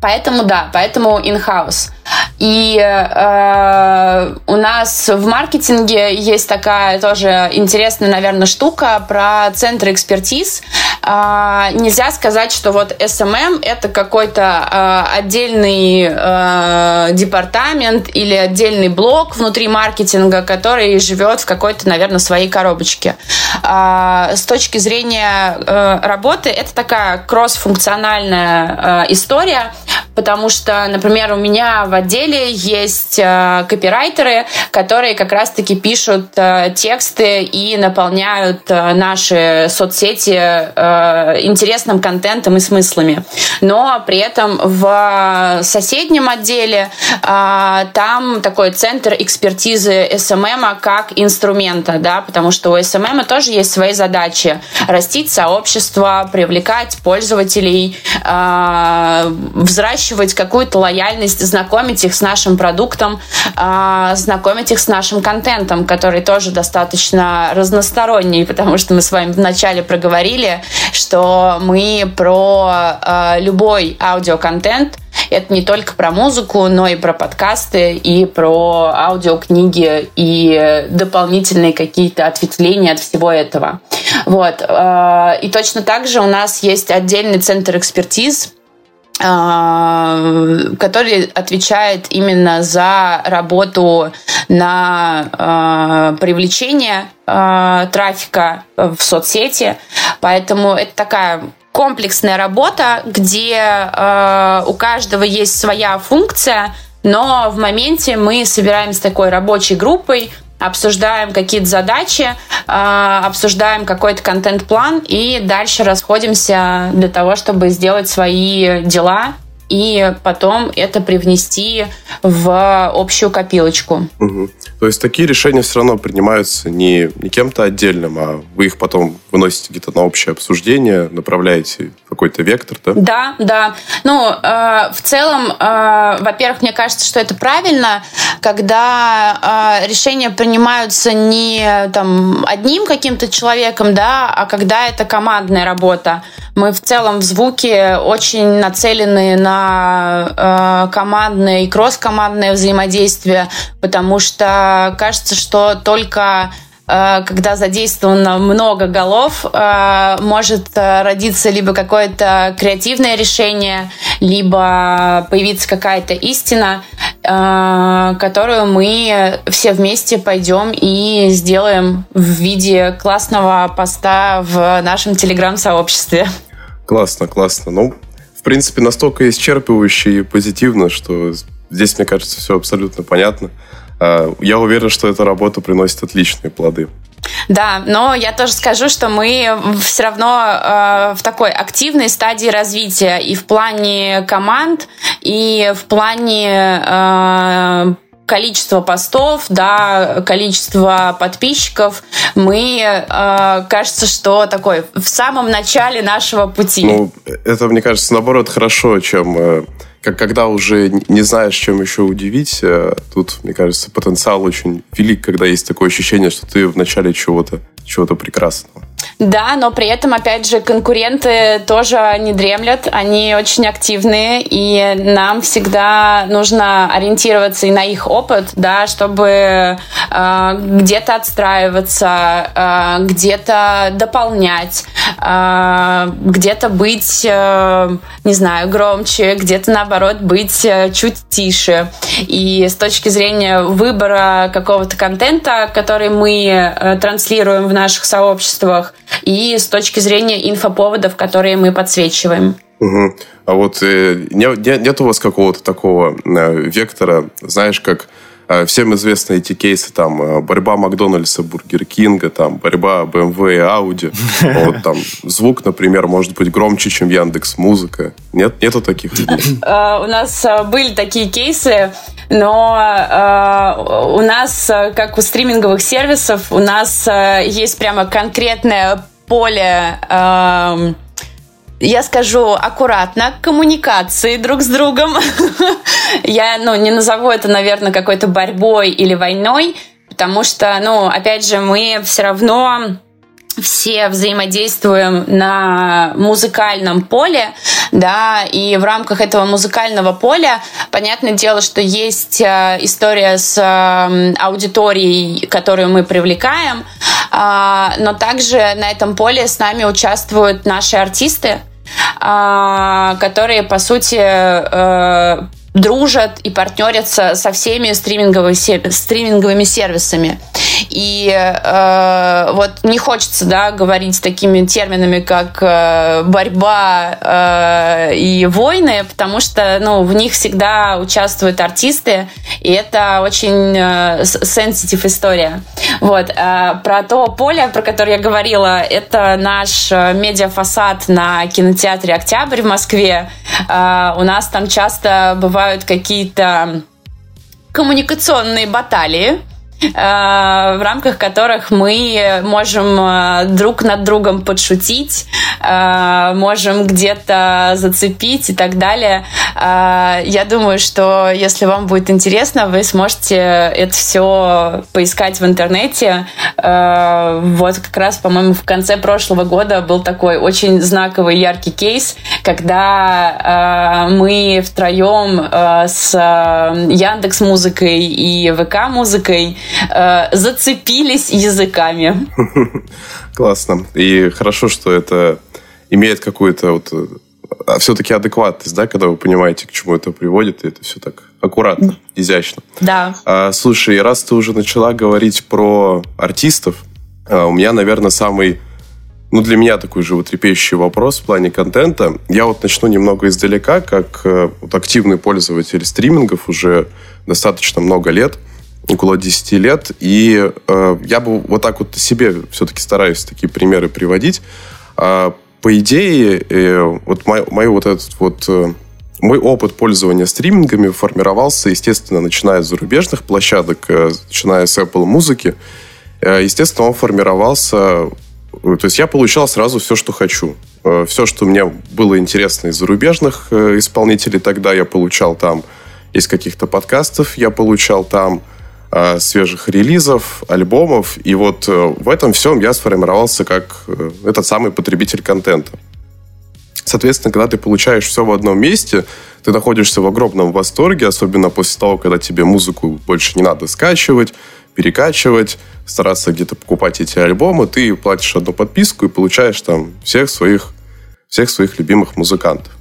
Поэтому да, поэтому in-house. И э, у нас в маркетинге есть такая тоже интересная, наверное, штука про центры экспертиз. Э, нельзя сказать, что вот SMM это какой-то э, отдельный э, департамент или отдельный блок внутри маркетинга, который живет в какой-то, наверное, своей коробочке. Э, с точки зрения э, работы это такая кроссфункциональная э, история потому что, например, у меня в отделе есть э, копирайтеры, которые как раз-таки пишут э, тексты и наполняют э, наши соцсети интересным контентом и смыслами. Но при этом в соседнем отделе там такой центр экспертизы SMM как инструмента, да, потому что у SMM тоже есть свои задачи. Растить сообщество, привлекать пользователей, э, взращивать какую-то лояльность, знакомить их с нашим продуктом, э, знакомить их с нашим контентом, который тоже достаточно разносторонний, потому что мы с вами вначале проговорили, что мы про э, любой аудиоконтент, это не только про музыку, но и про подкасты, и про аудиокниги, и дополнительные какие-то ответвления от всего этого. Вот. Э, и точно так же у нас есть отдельный центр экспертиз, который отвечает именно за работу на э, привлечение трафика в соцсети. Поэтому это такая комплексная работа, где э, у каждого есть своя функция, но в моменте мы собираемся такой рабочей группой, обсуждаем какие-то задачи, э, обсуждаем какой-то контент-план и дальше расходимся для того, чтобы сделать свои дела и потом это привнести в общую копилочку. Угу. То есть такие решения все равно принимаются не, не кем-то отдельным, а вы их потом выносите где-то на общее обсуждение, направляете какой-то вектор, да? Да, да. Ну, э, в целом, э, во-первых, мне кажется, что это правильно, когда э, решения принимаются не там одним каким-то человеком, да, а когда это командная работа. Мы в целом в звуке очень нацелены на э, командное и кросс-командное взаимодействие, потому что кажется, что только когда задействовано много голов, э, может э, родиться либо какое-то креативное решение, либо появиться какая-то истина, которую мы все вместе пойдем и сделаем в виде классного поста в нашем телеграм-сообществе. Классно, классно. Ну, в принципе, настолько исчерпывающе и позитивно, что здесь, мне кажется, все абсолютно понятно. А, я уверен, что эта работа приносит отличные плоды. Да, но я тоже скажу, что мы все равно э, в такой активной стадии развития и в плане команд, и в плане э, количества постов, да, количество подписчиков. Мы, э, кажется, что такой в самом начале нашего пути. Ну, это, мне кажется, наоборот, хорошо, чем... Э как когда уже не знаешь, чем еще удивить, э, тут, мне кажется, потенциал очень велик, когда есть такое ощущение, что ты в начале чего-то чего-то прекрасного. Да, но при этом, опять же, конкуренты тоже не дремлят, они очень активные, и нам всегда нужно ориентироваться и на их опыт, да, чтобы э, где-то отстраиваться, э, где-то дополнять, э, где-то быть, э, не знаю, громче, где-то, наоборот, быть э, чуть тише. И с точки зрения выбора какого-то контента, который мы э, транслируем в наших сообществах, и с точки зрения инфоповодов, которые мы подсвечиваем. Угу. А вот э, нет, нет у вас какого-то такого э, вектора, знаешь, как всем известны эти кейсы, там, э, борьба Макдональдса, Бургер Кинга, там, борьба BMW и Audi. Вот, там, звук, например, может быть громче, чем Яндекс Музыка. Нет, нету таких У нас э, были такие кейсы, но э, у нас, э, как у стриминговых сервисов, у нас э, есть прямо конкретное поле, э, я скажу аккуратно, коммуникации друг с другом. я ну, не назову это, наверное, какой-то борьбой или войной, потому что, ну, опять же, мы все равно все взаимодействуем на музыкальном поле, да, и в рамках этого музыкального поля, понятное дело, что есть э, история с э, аудиторией, которую мы привлекаем, а, но также на этом поле с нами участвуют наши артисты, которые, по сути, э, дружат и партнерятся со всеми стриминговыми, стриминговыми сервисами. И э, вот не хочется да, говорить такими терминами, как э, борьба э, и войны, потому что ну, в них всегда участвуют артисты, и это очень э, история. Вот. Э, про то поле, про которое я говорила, это наш э, медиафасад на кинотеатре «Октябрь» в Москве. Э, у нас там часто бывают какие-то коммуникационные баталии, в рамках которых мы можем э, друг над другом подшутить, э, можем где-то зацепить и так далее. Я думаю, что если вам будет интересно, вы сможете это все поискать в интернете. Вот как раз, по-моему, в конце прошлого года был такой очень знаковый, яркий кейс, когда мы втроем с Яндекс Музыкой и ВК Музыкой э, зацепились языками. Классно. И хорошо, что это имеет какую-то вот а все-таки адекватность, да, когда вы понимаете, к чему это приводит, и это все так аккуратно, изящно. Да. А, слушай, раз ты уже начала говорить про артистов, а, у меня, наверное, самый, ну, для меня такой животрепещущий вопрос в плане контента. Я вот начну немного издалека, как э, вот, активный пользователь стримингов уже достаточно много лет – около 10 лет. И э, я бы вот так вот себе все-таки стараюсь такие примеры приводить. Э, по идее, э, вот мой, мой вот этот вот... Э, мой опыт пользования стримингами формировался, естественно, начиная с зарубежных площадок, э, начиная с Apple музыки. Э, естественно, он формировался... То есть я получал сразу все, что хочу. Э, все, что мне было интересно из зарубежных э, исполнителей тогда, я получал там. Из каких-то подкастов я получал там. Э, свежих релизов, альбомов. И вот э, в этом всем я сформировался как э, этот самый потребитель контента. Соответственно, когда ты получаешь все в одном месте, ты находишься в огромном восторге, особенно после того, когда тебе музыку больше не надо скачивать, перекачивать, стараться где-то покупать эти альбомы, ты платишь одну подписку и получаешь там всех своих, всех своих любимых музыкантов.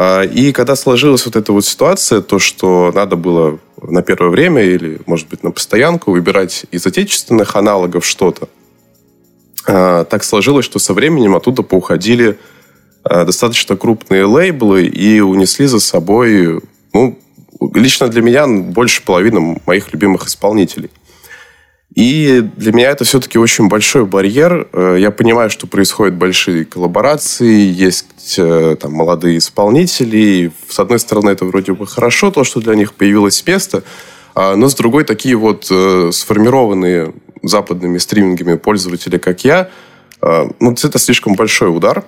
А, и когда сложилась вот эта вот ситуация, то, что надо было на первое время или, может быть, на постоянку выбирать из отечественных аналогов что-то, а, так сложилось, что со временем оттуда поуходили а, достаточно крупные лейблы и унесли за собой, ну, лично для меня больше половины моих любимых исполнителей. И для меня это все-таки очень большой барьер. Э, я понимаю, что происходят большие коллаборации, есть э, там молодые исполнители. с одной стороны, это вроде бы хорошо, то, что для них появилось место, а, но с другой, такие вот э, сформированные западными стримингами пользователи, как я, ну, это слишком большой удар.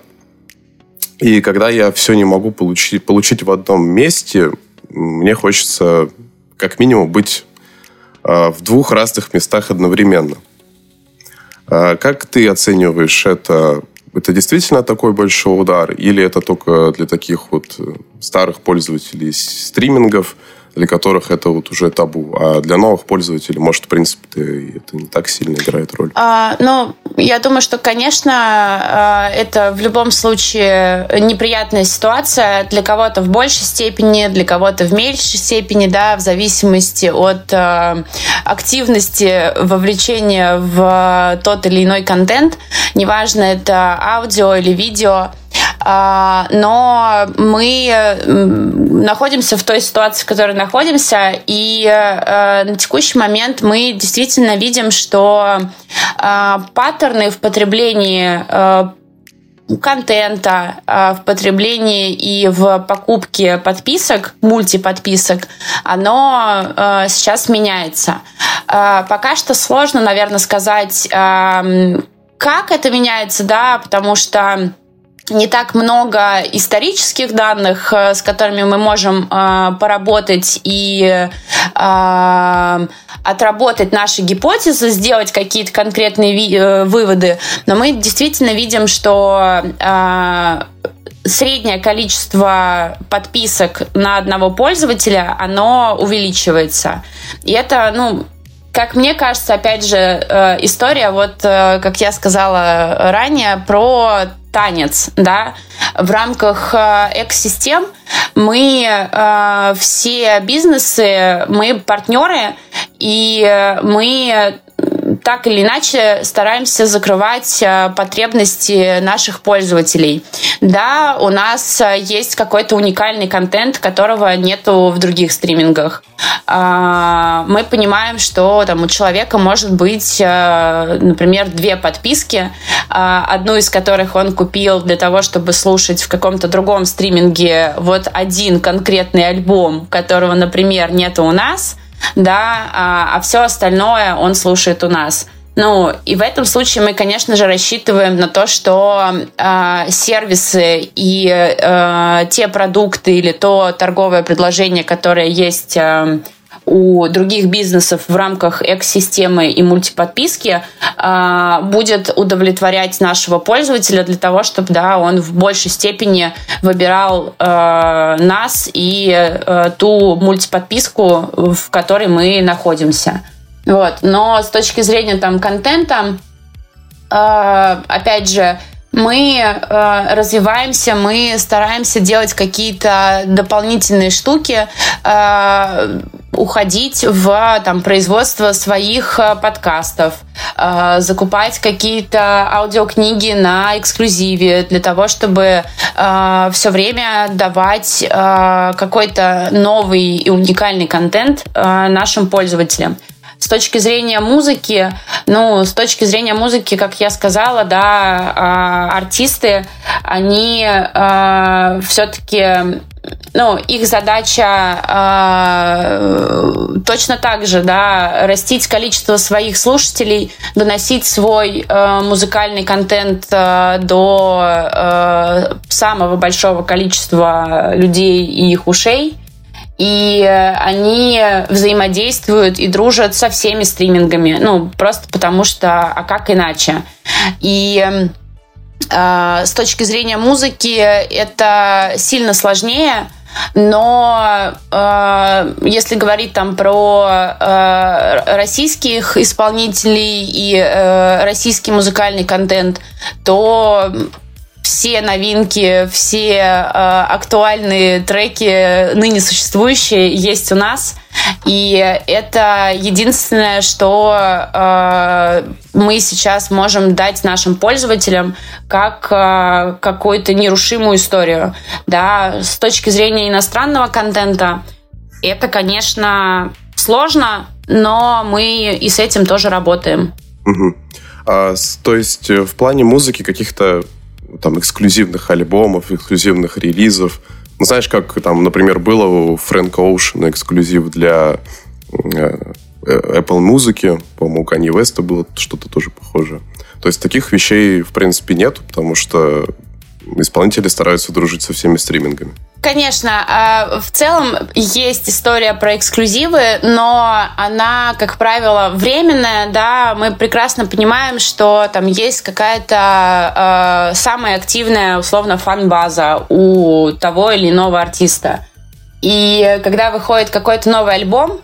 И когда я все не могу получить, получить в одном месте, мне хочется как минимум быть в двух разных местах одновременно. А, как ты оцениваешь это? Это действительно такой большой удар? Или это только для таких вот э, старых пользователей стримингов – для которых это вот уже табу. А для новых пользователей, может, в принципе, это не так сильно играет роль. А, ну, я думаю, что, конечно, а, это в любом случае неприятная ситуация. Для кого-то в большей степени, для кого-то в меньшей степени, да, в зависимости от а, активности вовлечения в тот или иной контент. Неважно, это аудио или видео. А, но мы находимся в той ситуации, в которой находимся, и э, на текущий момент мы действительно видим, что э, паттерны в потреблении э, контента, в потреблении и в покупке подписок, мультиподписок, оно сейчас меняется. Пока что сложно, наверное, сказать, как это меняется, да, потому что не так много исторических данных, э, с которыми мы можем э, поработать и э, отработать наши гипотезы, сделать какие-то конкретные ви- э, выводы. Но мы действительно видим, что э, среднее количество подписок на одного пользователя, оно увеличивается. И это, ну, как мне кажется, опять же, э, история, вот, как я сказала ранее, про танец, да, в рамках э, экосистем мы э, все бизнесы, мы партнеры, и мы так или иначе стараемся закрывать э, потребности наших пользователей. Да, у нас э, есть какой-то уникальный контент, которого нету в других стримингах. А, мы понимаем, что там у человека может быть, э, например, две подписки, одну из которых он купил для того, чтобы слушать в каком-то другом стриминге вот один конкретный альбом, которого, например, нету у нас – да, а, а все остальное он слушает у нас. Ну, и в этом случае мы, конечно же, рассчитываем на то, что э, сервисы и э, те продукты или то торговое предложение, которое есть э, у других бизнесов в рамках экосистемы и мультиподписки э, будет удовлетворять нашего пользователя для того, чтобы да, он в большей степени выбирал э, нас и э, ту мультиподписку, в которой мы находимся. Вот. Но с точки зрения там контента, опять же, мы э, развиваемся, мы стараемся делать какие-то дополнительные штуки, э, уходить в там, производство своих э, подкастов, э, закупать какие-то аудиокниги на эксклюзиве для того, чтобы э, все время давать э, какой-то новый и уникальный контент э, нашим пользователям. С точки зрения музыки, ну, с точки зрения музыки, как я сказала, да, а, артисты, они а, все-таки ну, их задача э, точно так же, да, растить количество своих слушателей, доносить свой э, музыкальный контент э, до э, самого большого количества людей и их ушей и они взаимодействуют и дружат со всеми стримингами, ну, просто потому что, а как иначе? И э, с точки зрения музыки это сильно сложнее, но э, если говорить там про э, российских исполнителей и э, российский музыкальный контент, то все новинки, все э, актуальные треки, ныне существующие, есть у нас. И это единственное, что э, мы сейчас можем дать нашим пользователям как э, какую-то нерушимую историю. Да, с точки зрения иностранного контента, это, конечно, сложно, но мы и с этим тоже работаем. Угу. А, то есть э, в плане музыки каких-то там эксклюзивных альбомов, эксклюзивных релизов. Знаешь, как там, например, было у Фрэнка Оушена эксклюзив для э, Apple музыки, по-моему, у Kanye West было что-то тоже похожее. То есть таких вещей, в принципе, нет, потому что исполнители стараются дружить со всеми стримингами. Конечно, а, в целом есть история про эксклюзивы, но она, как правило, временная, да, мы прекрасно понимаем, что там есть какая-то э, самая активная, условно, фан-база у того или иного артиста. И когда выходит какой-то новый альбом,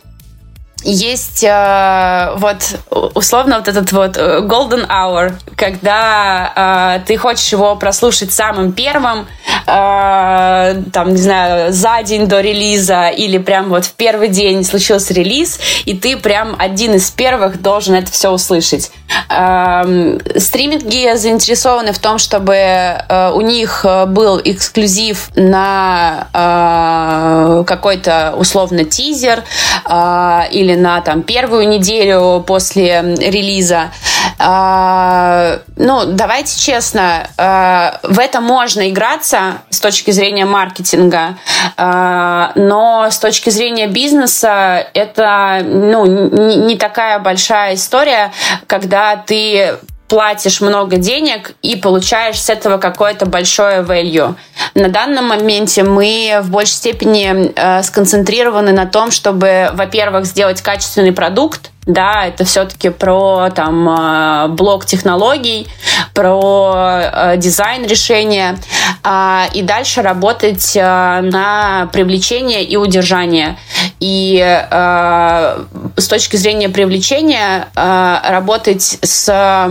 есть э, вот условно вот этот вот э, golden hour, когда э, ты хочешь его прослушать самым первым, э, там, не знаю, за день до релиза или прям вот в первый день случился релиз, и ты прям один из первых должен это все услышать. Э, стриминги заинтересованы в том, чтобы э, у них был эксклюзив на э, какой-то условно тизер э, или на там первую неделю после релиза. А, ну, давайте честно, а, в это можно играться с точки зрения маркетинга, а, но с точки зрения бизнеса это ну, не, не такая большая история, когда ты платишь много денег и получаешь с этого какое-то большое value. На данном моменте мы в большей степени э, сконцентрированы на том, чтобы, во-первых, сделать качественный продукт, да, это все-таки про там э, блок технологий, про э, дизайн решения, э, и дальше работать на привлечение и удержание. И с точки зрения привлечения работать с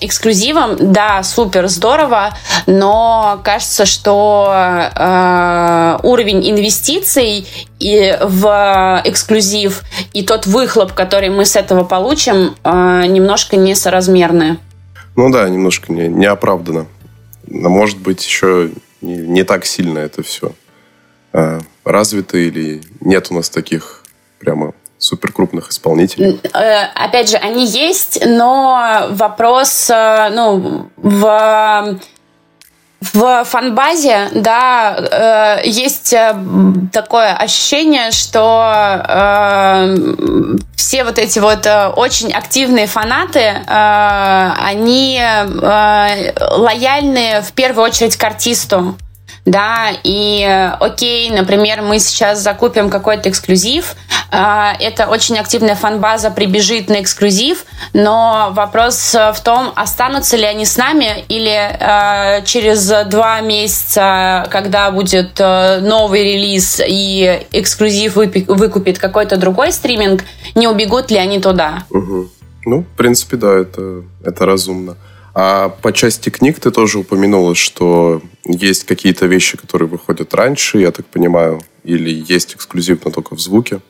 эксклюзивом, да, супер здорово, но кажется, что э, уровень инвестиций и в эксклюзив и тот выхлоп, который мы с этого получим, э, немножко несоразмерны. Ну да, немножко не, неоправданно. Но может быть еще не, не так сильно это все э, развито или нет у нас таких прямо супер крупных исполнителей? Э, опять же, они есть, но вопрос, э, ну, в в фанбазе, да, э, есть э, такое ощущение, что э, все вот эти вот э, очень активные фанаты, э, они э, лояльны в первую очередь к артисту да, и э, окей, например, мы сейчас закупим какой-то эксклюзив, э, это очень активная фанбаза прибежит на эксклюзив, но вопрос в том, останутся ли они с нами или э, через два месяца, когда будет новый релиз и эксклюзив выкупит какой-то другой стриминг, не убегут ли они туда? Угу. Ну, в принципе, да, это, это разумно. А по части книг ты тоже упомянула, что есть какие-то вещи, которые выходят раньше, я так понимаю, или есть эксклюзивно только в звуке?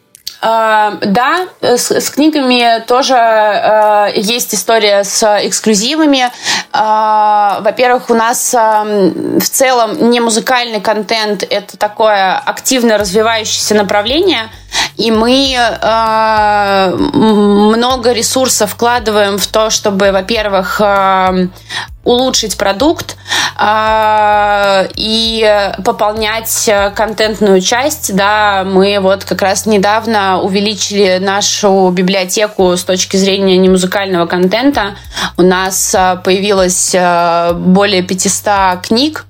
Uh, да, с, с книгами тоже uh, есть история с эксклюзивами. Uh, во-первых, у нас в целом не музыкальный контент это такое активно развивающееся направление, и мы много ресурсов вкладываем в то, чтобы, во-первых, улучшить продукт э, и пополнять контентную часть. Да, мы вот как раз недавно увеличили нашу библиотеку с точки зрения немузыкального контента. У нас появилось более 500 книг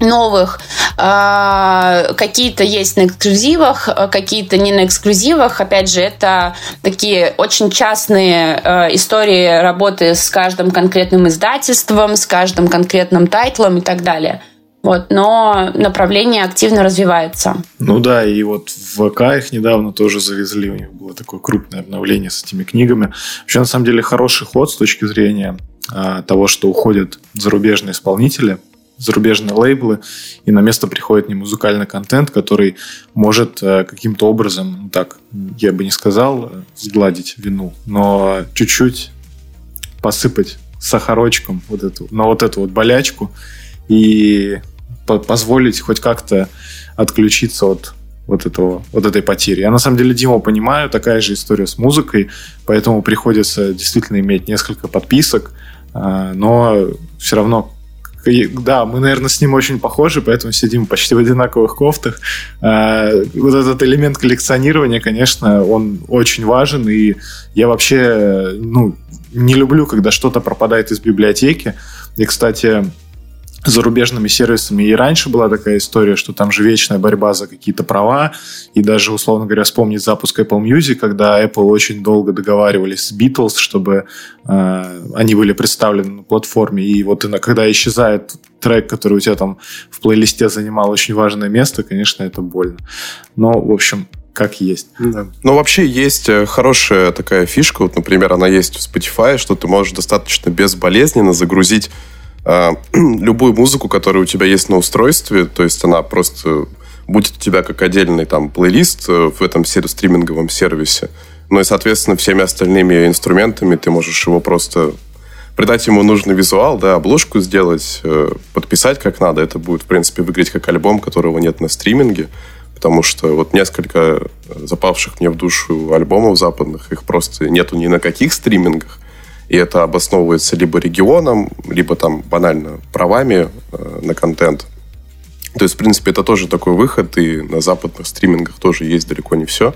новых. А, какие-то есть на эксклюзивах, а, какие-то не на эксклюзивах. Опять же, это такие очень частные а, истории работы с каждым конкретным издательством, с каждым конкретным тайтлом и так далее. Вот, но направление активно развивается. Ну да, и вот в ВК их недавно тоже завезли, у них было такое крупное обновление с этими книгами. Вообще, на самом деле, хороший ход с точки зрения того, что уходят зарубежные исполнители, зарубежные лейблы, и на место приходит не музыкальный контент, который может э, каким-то образом, ну так, я бы не сказал, э, сгладить вину, но чуть-чуть посыпать сахарочком вот эту, на вот эту вот болячку и по позволить хоть как-то отключиться от вот, этого, вот этой потери. Я на самом деле Диму понимаю, такая же история с музыкой, поэтому приходится действительно иметь несколько подписок, э, но все равно да, мы, наверное, с ним очень похожи, поэтому сидим почти в одинаковых кофтах. А, вот этот элемент коллекционирования, конечно, он очень важен, и я вообще, ну, не люблю, когда что-то пропадает из библиотеки. И, кстати, зарубежными сервисами и раньше была такая история, что там же вечная борьба за какие-то права, и даже, условно говоря, вспомнить запуск Apple Music, когда Apple очень долго договаривались с Beatles, чтобы э, они были представлены на платформе, и вот когда исчезает трек, который у тебя там в плейлисте занимал очень важное место, конечно, это больно. Но, в общем, как есть. Да. Ну, вообще есть э, хорошая такая фишка, вот, например, она есть в Spotify, что ты можешь достаточно безболезненно загрузить любую музыку, которая у тебя есть на устройстве, то есть она просто будет у тебя как отдельный там плейлист э, в этом стриминговом сервисе. Ну и, соответственно, всеми остальными инструментами ты можешь его просто придать ему нужный визуал, да, обложку сделать, э, подписать как надо. Это будет, в принципе, выглядеть как альбом, которого нет на стриминге. Потому что вот несколько запавших мне в душу альбомов западных, их просто нету ни на каких стримингах. И это обосновывается либо регионом, либо там банально правами э, на контент. То есть, в принципе, это тоже такой выход, и на западных стримингах тоже есть далеко не все.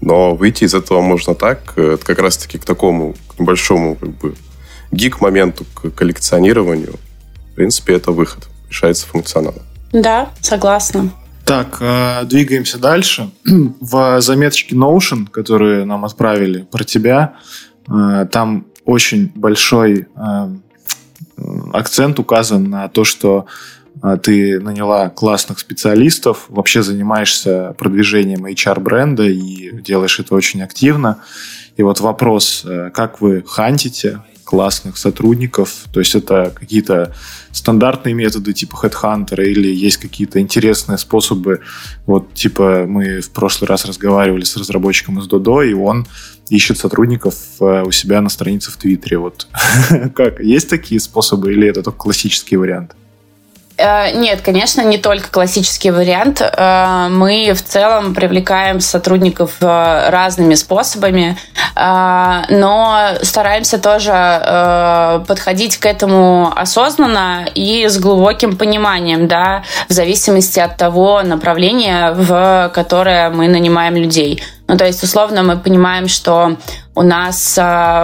Но выйти из этого можно так, э, это как раз-таки к такому к небольшому как бы гик-моменту, к коллекционированию. В принципе, это выход. Решается функционал. Да, согласна. Так, э, двигаемся дальше. В заметочке Notion, которые нам отправили про тебя, э, там очень большой э, акцент указан на то, что э, ты наняла классных специалистов, вообще занимаешься продвижением HR-бренда и делаешь это очень активно. И вот вопрос, э, как вы хантите классных сотрудников? То есть это какие-то стандартные методы типа HeadHunter или есть какие-то интересные способы? Вот типа мы в прошлый раз разговаривали с разработчиком из Dodo, и он ищет сотрудников э, у себя на странице в Твиттере. Вот как? Есть такие способы или это только классический вариант? Э, нет, конечно, не только классический вариант. Э, мы в целом привлекаем сотрудников э, разными способами, но стараемся тоже подходить к этому осознанно и с глубоким пониманием, да, в зависимости от того направления, в которое мы нанимаем людей. Ну, то есть, условно, мы понимаем, что у нас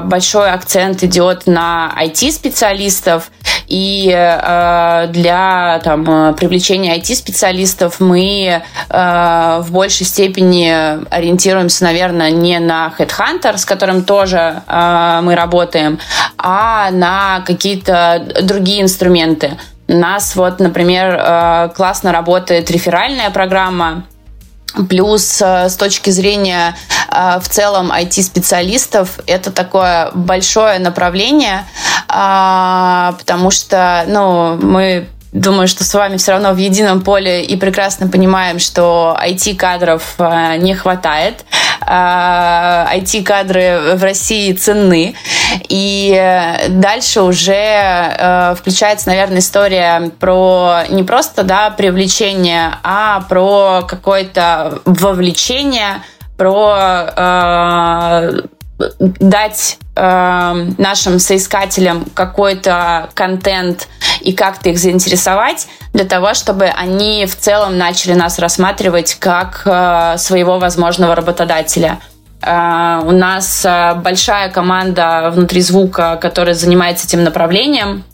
большой акцент идет на IT-специалистов, и э, для там, привлечения IT-специалистов мы э, в большей степени ориентируемся, наверное, не на Headhunter, с которым тоже э, мы работаем, а на какие-то другие инструменты. У нас вот, например, э, классно работает реферальная программа, Плюс э, с точки зрения э, в целом IT-специалистов это такое большое направление, а, потому что ну, мы думаю, что с вами все равно в едином поле и прекрасно понимаем, что IT-кадров э, не хватает. IT-кадры в России ценны. И дальше уже э, включается, наверное, история про не просто да, привлечение, а про какое-то вовлечение, про э, дать э, нашим соискателям какой-то контент и как-то их заинтересовать для того, чтобы они в целом начали нас рассматривать как э, своего возможного работодателя. Э, у нас э, большая команда внутри звука, которая занимается этим направлением.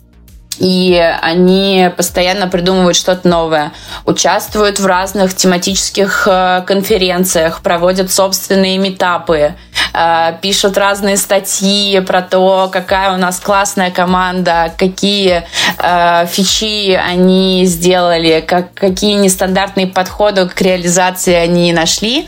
И они постоянно придумывают что-то новое, участвуют в разных тематических э, конференциях, проводят собственные метапы, пишут разные статьи про то, какая у нас классная команда, какие фичи они сделали, как, какие нестандартные подходы к реализации они нашли.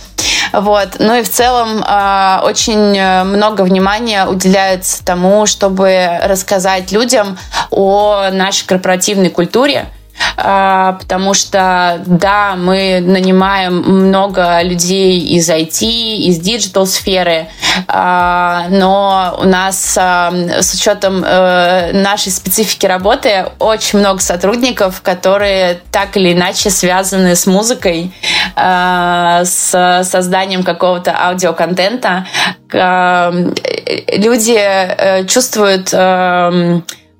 Вот. Ну и в целом а, очень э, много внимания уделяется тому, чтобы рассказать людям о нашей корпоративной культуре, потому что, да, мы нанимаем много людей из IT, из digital сферы, а, но у нас а, с учетом э, нашей специфики работы очень много сотрудников, которые так или иначе связаны с музыкой, с созданием какого-то аудиоконтента. Люди э, чувствуют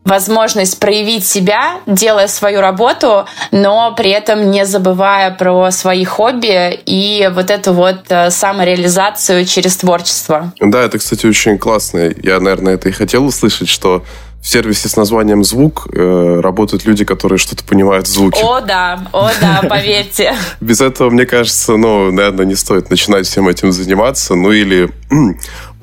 возможность проявить себя, делая свою работу, но при этом не забывая про свои хобби и вот эту вот э, самореализацию через творчество. Да, это, кстати, очень классно. Я, наверное, это и хотел услышать, что в сервисе с названием «Звук» э, работают люди, которые что-то понимают в звуке. О, да, о, да, поверьте. Без этого, мне кажется, ну, наверное, не стоит начинать всем этим заниматься. Ну, или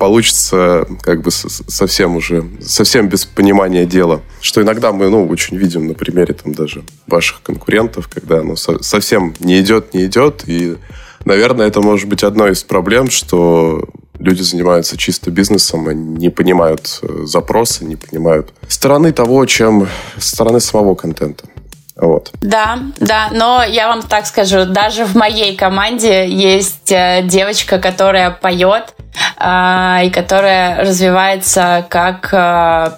получится как бы совсем уже, совсем без понимания дела. Что иногда мы, ну, очень видим на примере там даже ваших конкурентов, когда ну, совсем не идет, не идет, и Наверное, это может быть одной из проблем, что люди занимаются чисто бизнесом, они не понимают э, запросы, не понимают стороны того, чем стороны самого контента. Вот. Да, да, но я вам так скажу, даже в моей команде есть э, девочка, которая поет э, и которая развивается как э,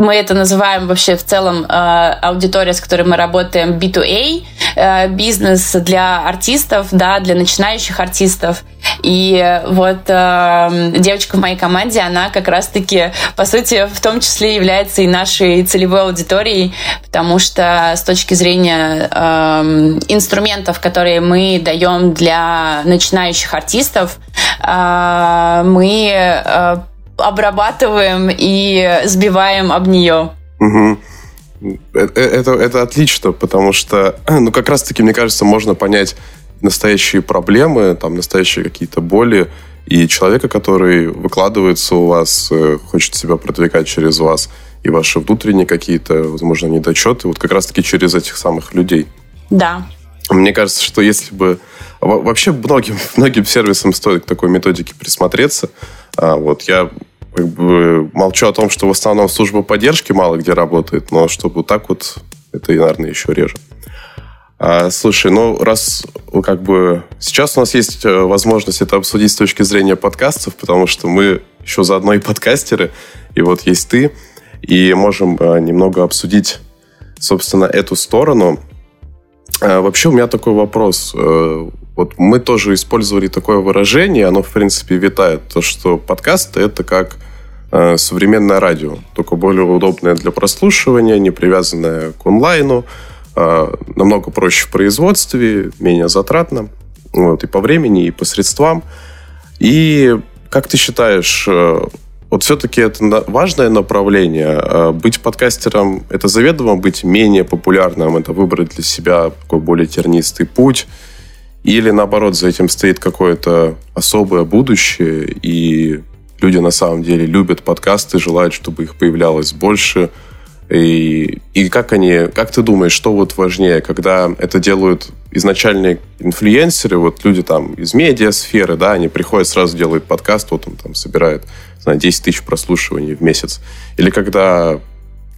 мы это называем вообще в целом э, аудитория, с которой мы работаем, B2A, э, бизнес для артистов, да, для начинающих артистов. И вот э, девочка в моей команде, она как раз-таки, по сути, в том числе является и нашей целевой аудиторией, потому что с точки зрения э, инструментов, которые мы даем для начинающих артистов, э, мы э, обрабатываем и сбиваем об нее. Угу. Это, это, это отлично, потому что, ну, как раз-таки, мне кажется, можно понять настоящие проблемы, там, настоящие какие-то боли, и человека, который выкладывается у вас, э, хочет себя продвигать через вас, и ваши внутренние какие-то, возможно, недочеты, вот как раз-таки через этих самых людей. Да. Мне кажется, что если бы... Вообще многим, многим сервисам стоит к такой методике присмотреться. А, вот я как бы молчу о том, что в основном служба поддержки мало где работает, но чтобы вот так вот, это, наверное, еще реже. А, слушай, ну раз как бы сейчас у нас есть э, возможность это обсудить с точки зрения подкастов, потому что мы еще заодно и подкастеры, и вот есть ты, и можем э, немного обсудить, собственно, эту сторону. А, вообще у меня такой вопрос. Э, вот мы тоже использовали такое выражение, оно, в принципе, витает, то, что подкасты — это как современное радио, только более удобное для прослушивания, не привязанное к онлайну, намного проще в производстве, менее затратно. Вот, и по времени, и по средствам. И как ты считаешь, э, вот все-таки это важное направление. А быть подкастером – это заведомо быть менее популярным, это выбрать для себя такой более тернистый путь. Или, наоборот, за этим стоит какое-то особое будущее, и люди на самом деле любят подкасты, желают, чтобы их появлялось больше – и, и как они, как ты думаешь, что вот важнее, когда это делают изначальные инфлюенсеры, вот люди там из медиасферы, да, они приходят, сразу делают подкаст, вот он там собирает, знаю, 10 тысяч прослушиваний в месяц. Или когда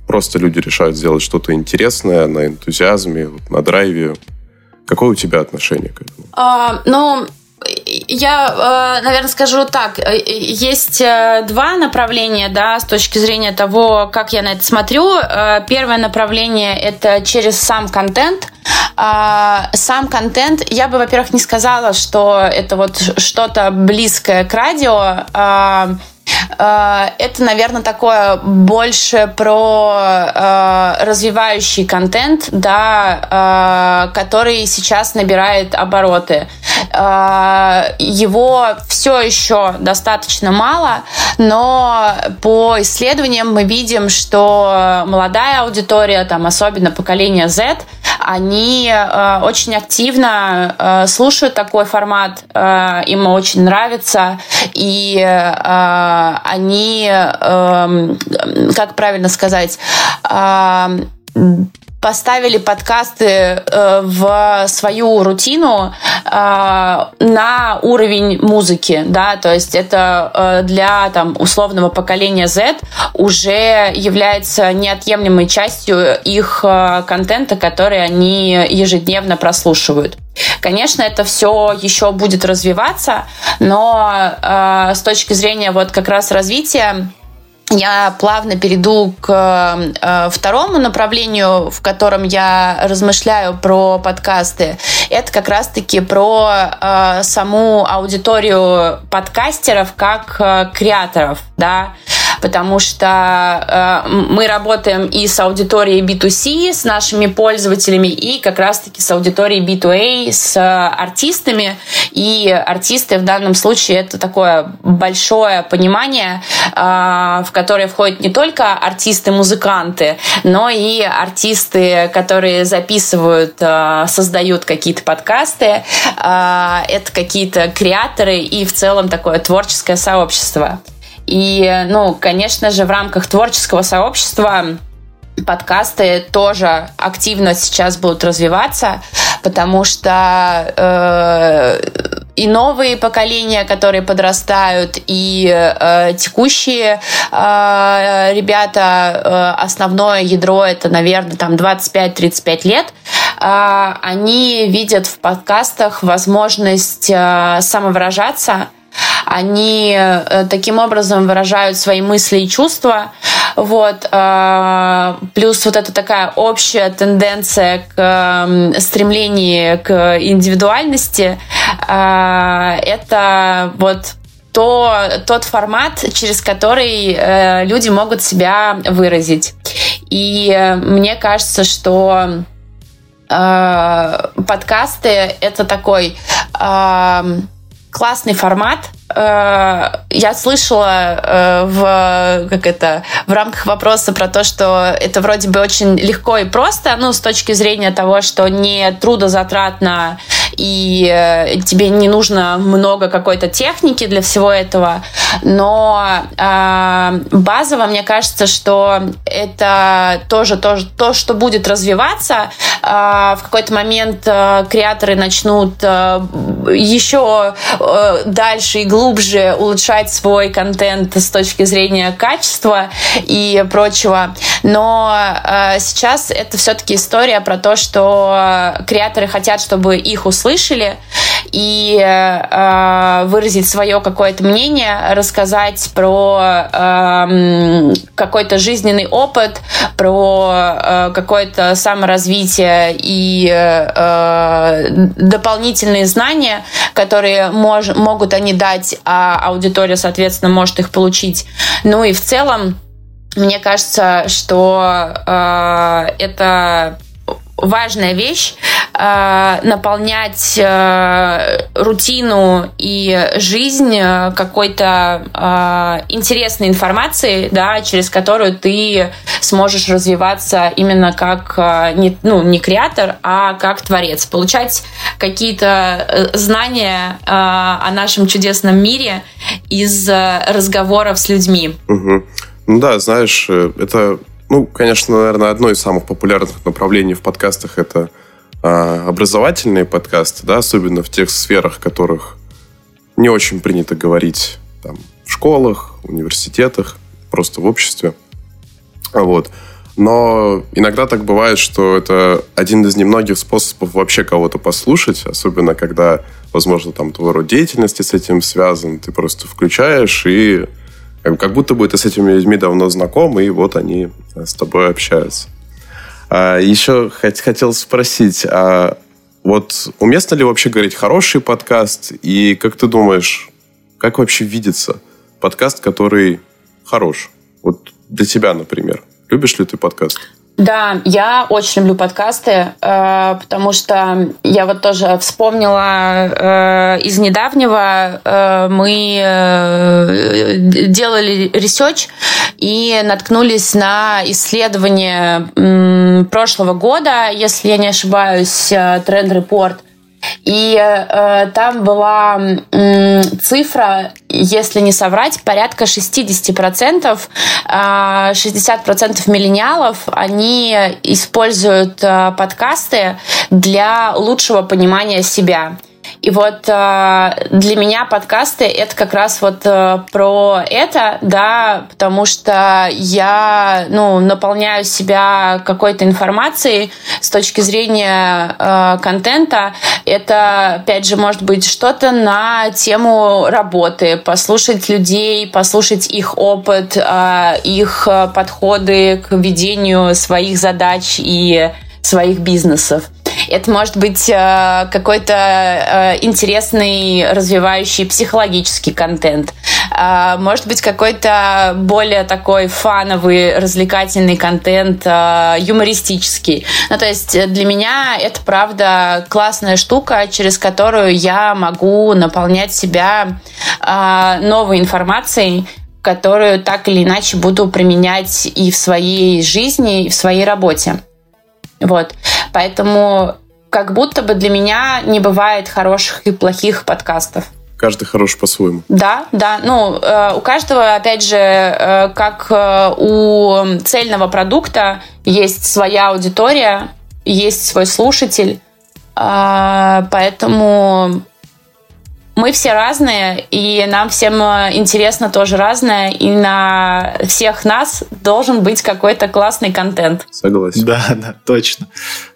просто люди решают сделать что-то интересное на энтузиазме, на драйве. Какое у тебя отношение к этому? А, ну, я, э, наверное, скажу так. Э, есть э, два направления, да, с точки зрения того, как я на это смотрю. Первое направление – это через сам контент. Сам контент, я бы, во-первых, не сказала, что это вот что-то близкое к радио, это, наверное, такое больше про развивающий контент, да, который сейчас набирает обороты. Его все еще достаточно мало, но по исследованиям мы видим, что молодая аудитория, там, особенно поколение Z, они очень активно слушают такой формат, им очень нравится, и они, эм, как правильно сказать, эм, поставили подкасты э, в свою рутину э, на уровень музыки, да, то есть это э, для там условного поколения Z уже является неотъемлемой частью их контента, который они ежедневно прослушивают. Конечно, это все еще будет развиваться, но э, с точки зрения вот как раз развития я плавно перейду к э, второму направлению, в котором я размышляю про подкасты. Это как раз-таки про э, саму аудиторию подкастеров как э, креаторов, да потому что э, мы работаем и с аудиторией B2C, с нашими пользователями, и как раз-таки с аудиторией B2A, с артистами. И артисты в данном случае это такое большое понимание, э, в которое входят не только артисты-музыканты, но и артисты, которые записывают, э, создают какие-то подкасты. Э, это какие-то креаторы и в целом такое творческое сообщество. И, ну, конечно же, в рамках творческого сообщества подкасты тоже активно сейчас будут развиваться, потому что э, и новые поколения, которые подрастают, и э, текущие э, ребята, э, основное ядро это, наверное, там 25-35 лет, э, они видят в подкастах возможность э, самовыражаться, они э, таким образом выражают свои мысли и чувства. Вот. Э, плюс вот эта такая общая тенденция к стремлению к индивидуальности. Э, это вот то, тот формат, через который э, люди могут себя выразить. И э, мне кажется, что э, подкасты это такой э, классный формат. Э, я слышала э, в, как это, в рамках вопроса про то, что это вроде бы очень легко и просто, ну, с точки зрения того, что не трудозатратно и э, тебе не нужно много какой-то техники для всего этого, но э, базово мне кажется, что это тоже, тоже то, что будет развиваться. Э, в какой-то момент э, креаторы начнут э, еще э, дальше и глубже улучшать свой контент с точки зрения качества и прочего. Но э, сейчас это все-таки история про то, что креаторы хотят, чтобы их услышали и э, выразить свое какое-то мнение, рассказать про э, какой-то жизненный опыт, про э, какое-то саморазвитие и э, дополнительные знания, которые мож, могут они дать, а аудитория, соответственно, может их получить. Ну и в целом, мне кажется, что э, это важная вещь э, наполнять э, рутину и жизнь э, какой-то интересной информацией, да, через которую ты сможешь развиваться именно как не, ну, не креатор, а как творец. Получать какие-то знания о нашем чудесном мире из разговоров с людьми. Угу. Ну да, знаешь, это ну, конечно, наверное, одно из самых популярных направлений в подкастах это а, образовательные подкасты, да, особенно в тех сферах, в которых не очень принято говорить там, в школах, университетах, просто в обществе. Вот. Но иногда так бывает, что это один из немногих способов вообще кого-то послушать, особенно когда, возможно, там твой род деятельности с этим связан. Ты просто включаешь и как будто бы ты с этими людьми давно знаком, и вот они э, с тобой общаются. А еще хотел спросить, а вот уместно ли вообще говорить хороший подкаст? И как ты думаешь, как вообще видится подкаст, который хорош? Вот для тебя, например. Любишь ли ты подкаст? Да, я очень люблю подкасты, э, потому что я вот тоже вспомнила э, из недавнего, э, мы делали ресерч и наткнулись на исследование прошлого года, если я не ошибаюсь, Trend Report – и э, там была э, цифра, если не соврать, порядка 60%. Э, 60% миллениалов, они используют э, подкасты для лучшего понимания себя. И вот э, для меня подкасты это как раз вот э, про это, да, потому что я, ну, наполняю себя какой-то информацией с точки зрения э, контента. Это, опять же, может быть что-то на тему работы, послушать людей, послушать их опыт, их подходы к ведению своих задач и своих бизнесов. Это может быть э, какой-то э, интересный, развивающий психологический контент. Э, может быть какой-то более такой фановый, развлекательный контент, юмористический. Ну, то есть для меня это, правда, классная штука, через которую я могу наполнять себя новой информацией, которую так или иначе буду применять и в своей жизни, и в своей работе. Вот. Поэтому как будто бы для меня не бывает хороших и плохих подкастов. Каждый хорош по-своему. Да, да. Ну, э, у каждого, опять же, э, как э, у цельного продукта есть своя аудитория, есть свой слушатель. Э, поэтому мы все разные, и нам всем э, интересно тоже разное, и на всех нас должен быть какой-то классный контент. Согласен. Да, да, точно.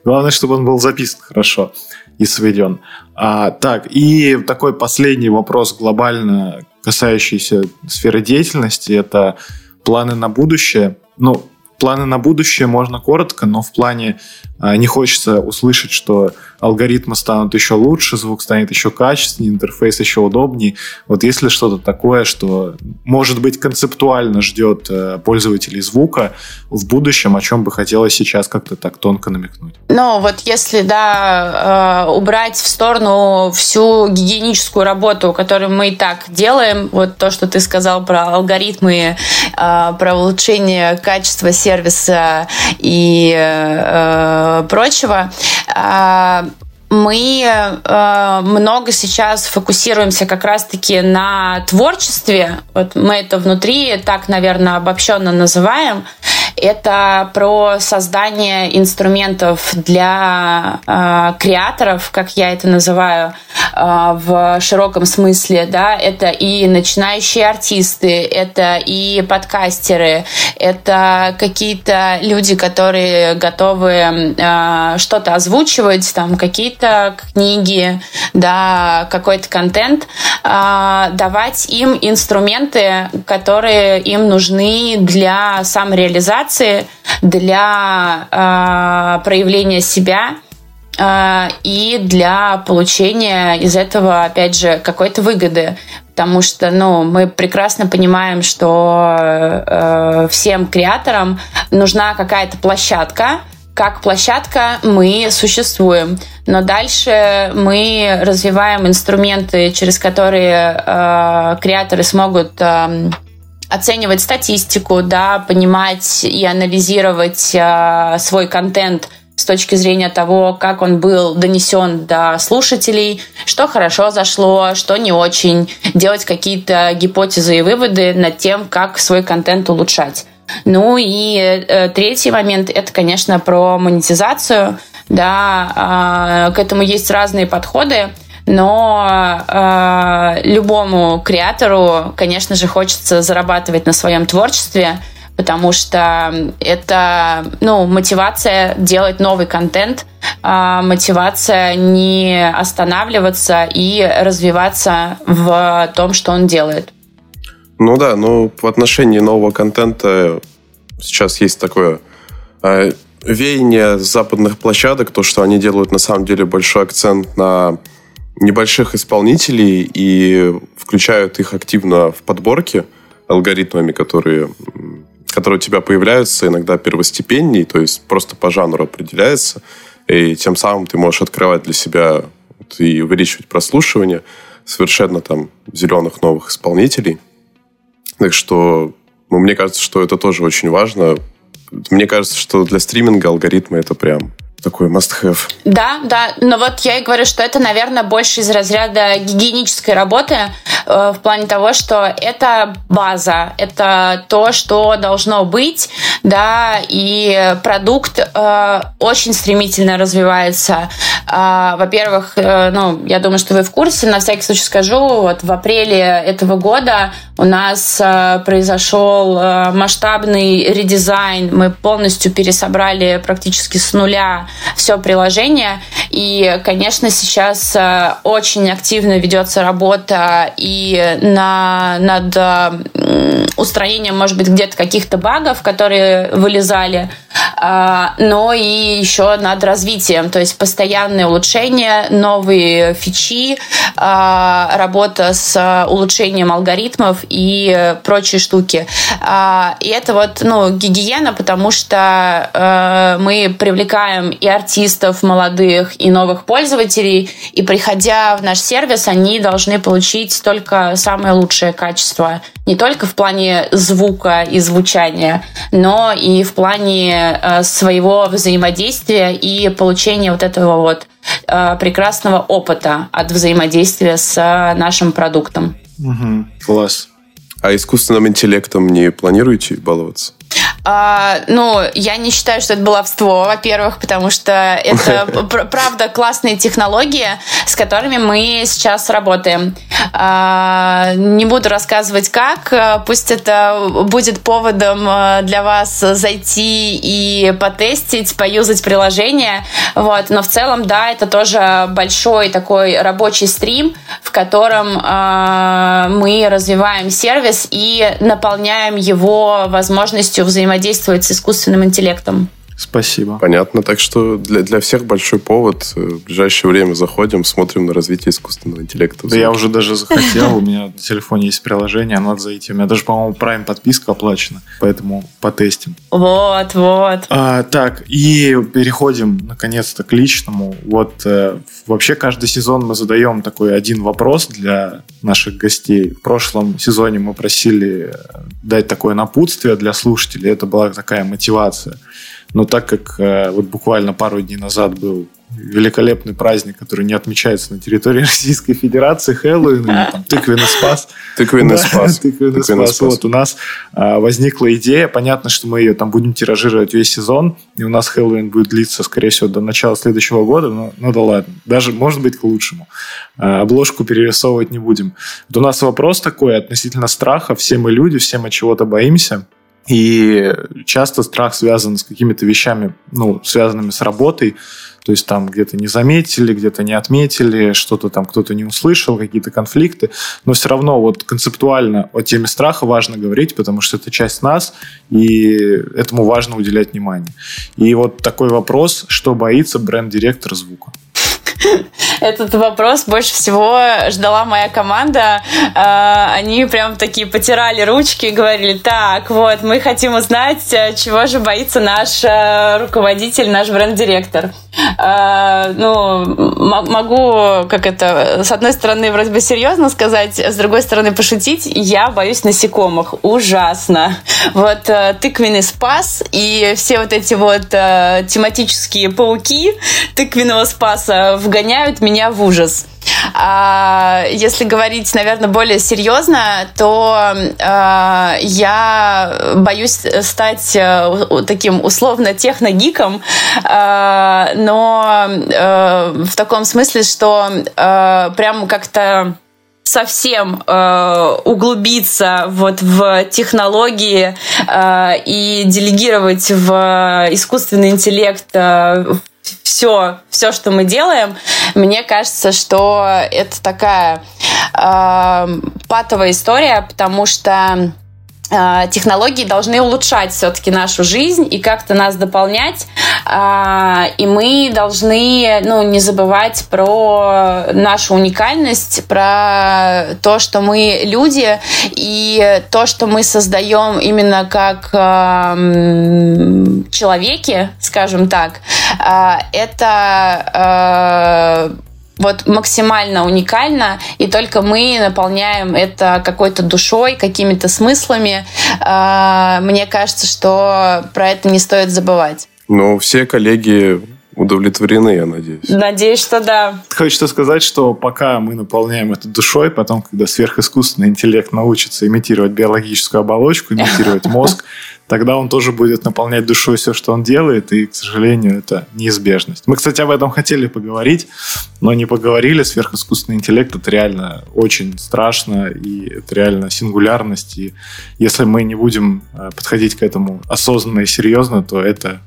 Главное, чтобы он был записан хорошо и сведен. А, так, и такой последний вопрос глобально касающийся сферы деятельности, это планы на будущее. Ну, планы на будущее можно коротко, но в плане а, не хочется услышать, что алгоритмы станут еще лучше, звук станет еще качественнее, интерфейс еще удобнее. Вот если что-то такое, что, может быть, концептуально ждет э, пользователей звука в будущем, о чем бы хотелось сейчас как-то так тонко намекнуть? Ну, вот если, да, э, убрать в сторону всю гигиеническую работу, которую мы и так делаем, вот то, что ты сказал про алгоритмы, э, про улучшение качества сервиса и прочего, мы э, много сейчас фокусируемся как раз-таки на творчестве. Вот мы это внутри так, наверное, обобщенно называем. Это про создание инструментов для э, креаторов, как я это называю, э, в широком смысле. Да? Это и начинающие артисты, это и подкастеры, это какие-то люди, которые готовы э, что-то озвучивать, там какие-то книги, да, какой-то контент, э, давать им инструменты, которые им нужны для самореализации мотивации, для э, проявления себя э, и для получения из этого, опять же, какой-то выгоды. Потому что ну, мы прекрасно понимаем, что э, всем креаторам нужна какая-то площадка, как площадка мы существуем. Но дальше мы развиваем инструменты, через которые э, креаторы смогут э, оценивать статистику, да, понимать и анализировать э, свой контент с точки зрения того, как он был донесен до слушателей, что хорошо зашло, что не очень, делать какие-то гипотезы и выводы над тем, как свой контент улучшать. Ну и э, третий момент это, конечно, про монетизацию. Да, э, к этому есть разные подходы но э, любому креатору, конечно же, хочется зарабатывать на своем творчестве, потому что это ну, мотивация делать новый контент, э, мотивация не останавливаться и развиваться в том, что он делает. Ну да, ну в отношении нового контента сейчас есть такое э, веяние западных площадок, то, что они делают на самом деле большой акцент на небольших исполнителей и включают их активно в подборки алгоритмами, которые, которые у тебя появляются иногда первостепенней, то есть просто по жанру определяется, и тем самым ты можешь открывать для себя и увеличивать прослушивание совершенно там зеленых новых исполнителей. Так что, ну, мне кажется, что это тоже очень важно. Мне кажется, что для стриминга алгоритмы это прям такой must-have. Да, да, но вот я и говорю, что это, наверное, больше из разряда гигиенической работы э, в плане того, что это база, это то, что должно быть, да, и продукт э, очень стремительно развивается. Э, во-первых, э, ну, я думаю, что вы в курсе, на всякий случай скажу, вот в апреле этого года у нас э, произошел э, масштабный редизайн, мы полностью пересобрали практически с нуля все приложение. И, конечно, сейчас э, очень активно ведется работа и на, над э, устранением, может быть, где-то каких-то багов, которые вылезали, а, но и еще над развитием, то есть постоянное улучшение, новые фичи, работа с улучшением алгоритмов и прочие штуки. И это вот ну, гигиена, потому что э, мы привлекаем и артистов молодых, и новых пользователей, и приходя в наш сервис, они должны получить только самое лучшее качество. Не только в плане звука и звучания, но и в плане э, своего взаимодействия и получения вот этого вот э, прекрасного опыта от взаимодействия с нашим продуктом. Угу, класс. А искусственным интеллектом не планируете баловаться? А, ну, я не считаю, что это баловство, во-первых, потому что это, правда, классные технологии, с которыми мы сейчас работаем. А, не буду рассказывать как, пусть это будет поводом а, для вас зайти и потестить, поюзать приложение. Вот. Но в целом, да, это тоже большой такой рабочий стрим, в котором а, мы развиваем сервис и наполняем его возможностью взаимодействовать с искусственным интеллектом. Спасибо. Понятно. Так что для, для всех большой повод. Э, в ближайшее время заходим, смотрим на развитие искусственного интеллекта. Да я уже даже захотел. У меня на телефоне есть приложение, надо зайти. У меня даже, по-моему, Prime подписка оплачена. Поэтому потестим. Вот, вот. А, так, и переходим наконец-то к личному. Вот э, вообще каждый сезон мы задаем такой один вопрос для наших гостей. В прошлом сезоне мы просили э, дать такое напутствие для слушателей. Это была такая мотивация. Но так как э, вот буквально пару дней назад был великолепный праздник, который не отмечается на территории Российской Федерации, Хэллоуин или там тыквенный спас. Тыквенный спас. Тыквенный спас. Вот у нас а, возникла идея, понятно, что мы ее там будем тиражировать весь сезон, и у нас Хэллоуин будет длиться, скорее всего, до начала следующего года, но ну да ладно, даже может быть к лучшему. А, обложку перерисовывать не будем. Вот у нас вопрос такой относительно страха. Все мы люди, все мы чего-то боимся. И часто страх связан с какими-то вещами, ну, связанными с работой. То есть там где-то не заметили, где-то не отметили, что-то там кто-то не услышал, какие-то конфликты. Но все равно вот концептуально о теме страха важно говорить, потому что это часть нас, и этому важно уделять внимание. И вот такой вопрос, что боится бренд-директор звука? Этот вопрос больше всего ждала моя команда. А, они прям такие потирали ручки и говорили, так, вот, мы хотим узнать, э, чего же боится наш э, руководитель, наш бренд-директор. А, ну, могу, как это, с одной стороны, вроде бы серьезно сказать, с другой стороны, пошутить. Я боюсь насекомых. Ужасно. Вот э, тыквенный спас и все вот эти вот тематические пауки тыквенного спаса вгоняют меня в ужас. А если говорить, наверное, более серьезно, то э, я боюсь стать э, таким условно техногиком, э, но э, в таком смысле, что э, прям как-то совсем э, углубиться вот в технологии э, и делегировать в искусственный интеллект э, все, все, что мы делаем, мне кажется, что это такая э, патовая история, потому что технологии должны улучшать все-таки нашу жизнь и как-то нас дополнять. А, и мы должны ну, не забывать про нашу уникальность, про то, что мы люди, и то, что мы создаем именно как человеки, скажем так, а, это вот максимально уникально, и только мы наполняем это какой-то душой, какими-то смыслами. А, мне кажется, что про это не стоит забывать. Ну, все коллеги удовлетворены, я надеюсь. Надеюсь, что да. Хочется сказать, что пока мы наполняем это душой, потом, когда сверхискусственный интеллект научится имитировать биологическую оболочку, имитировать мозг, тогда он тоже будет наполнять душой все, что он делает, и, к сожалению, это неизбежность. Мы, кстати, об этом хотели поговорить, но не поговорили. Сверхискусственный интеллект — это реально очень страшно, и это реально сингулярность, и если мы не будем э, подходить к этому осознанно и серьезно, то это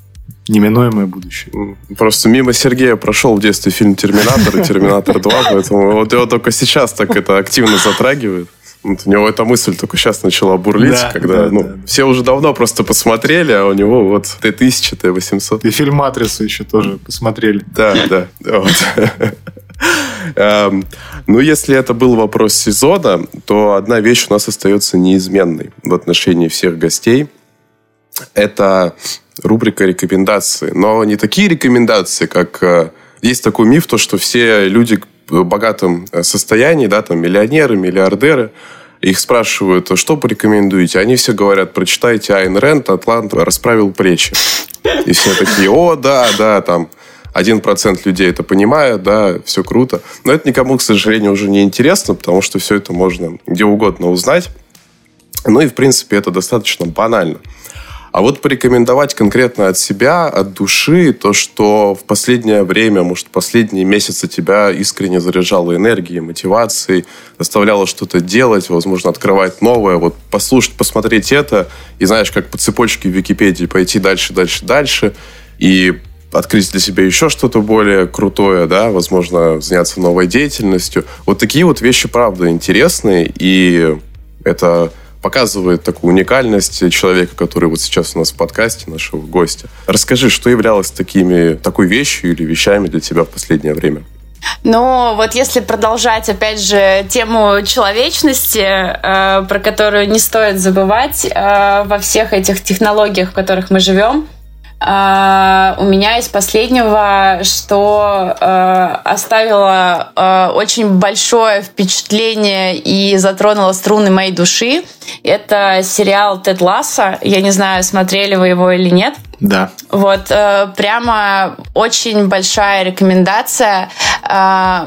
неминуемое будущее. Просто мимо Сергея прошел в детстве фильм «Терминатор» и «Терминатор 2», поэтому вот его только сейчас так это активно затрагивает. Вот у него эта мысль только сейчас начала бурлить, да, когда да, ну, да. все уже давно просто посмотрели, а у него вот Т-1000, Т-800. И фильм «Матрицу» еще тоже посмотрели. Да, да. Эм, ну, если это был вопрос сезона, то одна вещь у нас остается неизменной в отношении всех гостей. Это рубрика рекомендации. Но не такие рекомендации, как... Э, есть такой миф, то, что все люди богатом э, состоянии, да, там миллионеры, миллиардеры, их спрашивают, что порекомендуете? Они все говорят, прочитайте Айн Рэнд, Атлант расправил плечи. И все такие, о, да, да, там, один процент людей это понимает, да, все круто. Но это никому, к сожалению, уже не интересно, потому что все это можно где угодно узнать. Ну и, в принципе, это достаточно банально. А вот порекомендовать конкретно от себя, от души, то, что в последнее время, может, последние месяцы тебя искренне заряжало энергией, мотивацией, заставляло что-то делать, возможно, открывать новое, вот послушать, посмотреть это, и знаешь, как по цепочке в Википедии пойти дальше, дальше, дальше, и открыть для себя еще что-то более крутое, да, возможно, заняться новой деятельностью. Вот такие вот вещи, правда, интересные, и это показывает такую уникальность человека, который вот сейчас у нас в подкасте, нашего гостя. Расскажи, что являлось такими, такой вещью или вещами для тебя в последнее время? Ну, вот если продолжать, опять же, тему человечности, э, про которую не стоит забывать э, во всех этих технологиях, в которых мы живем, А, у меня из последнего, что а, оставило а, очень большое впечатление и затронуло струны моей души, это сериал «Тед Ласса». Я не знаю, смотрели вы его или нет. Да. Вот, э, прямо очень большая рекомендация.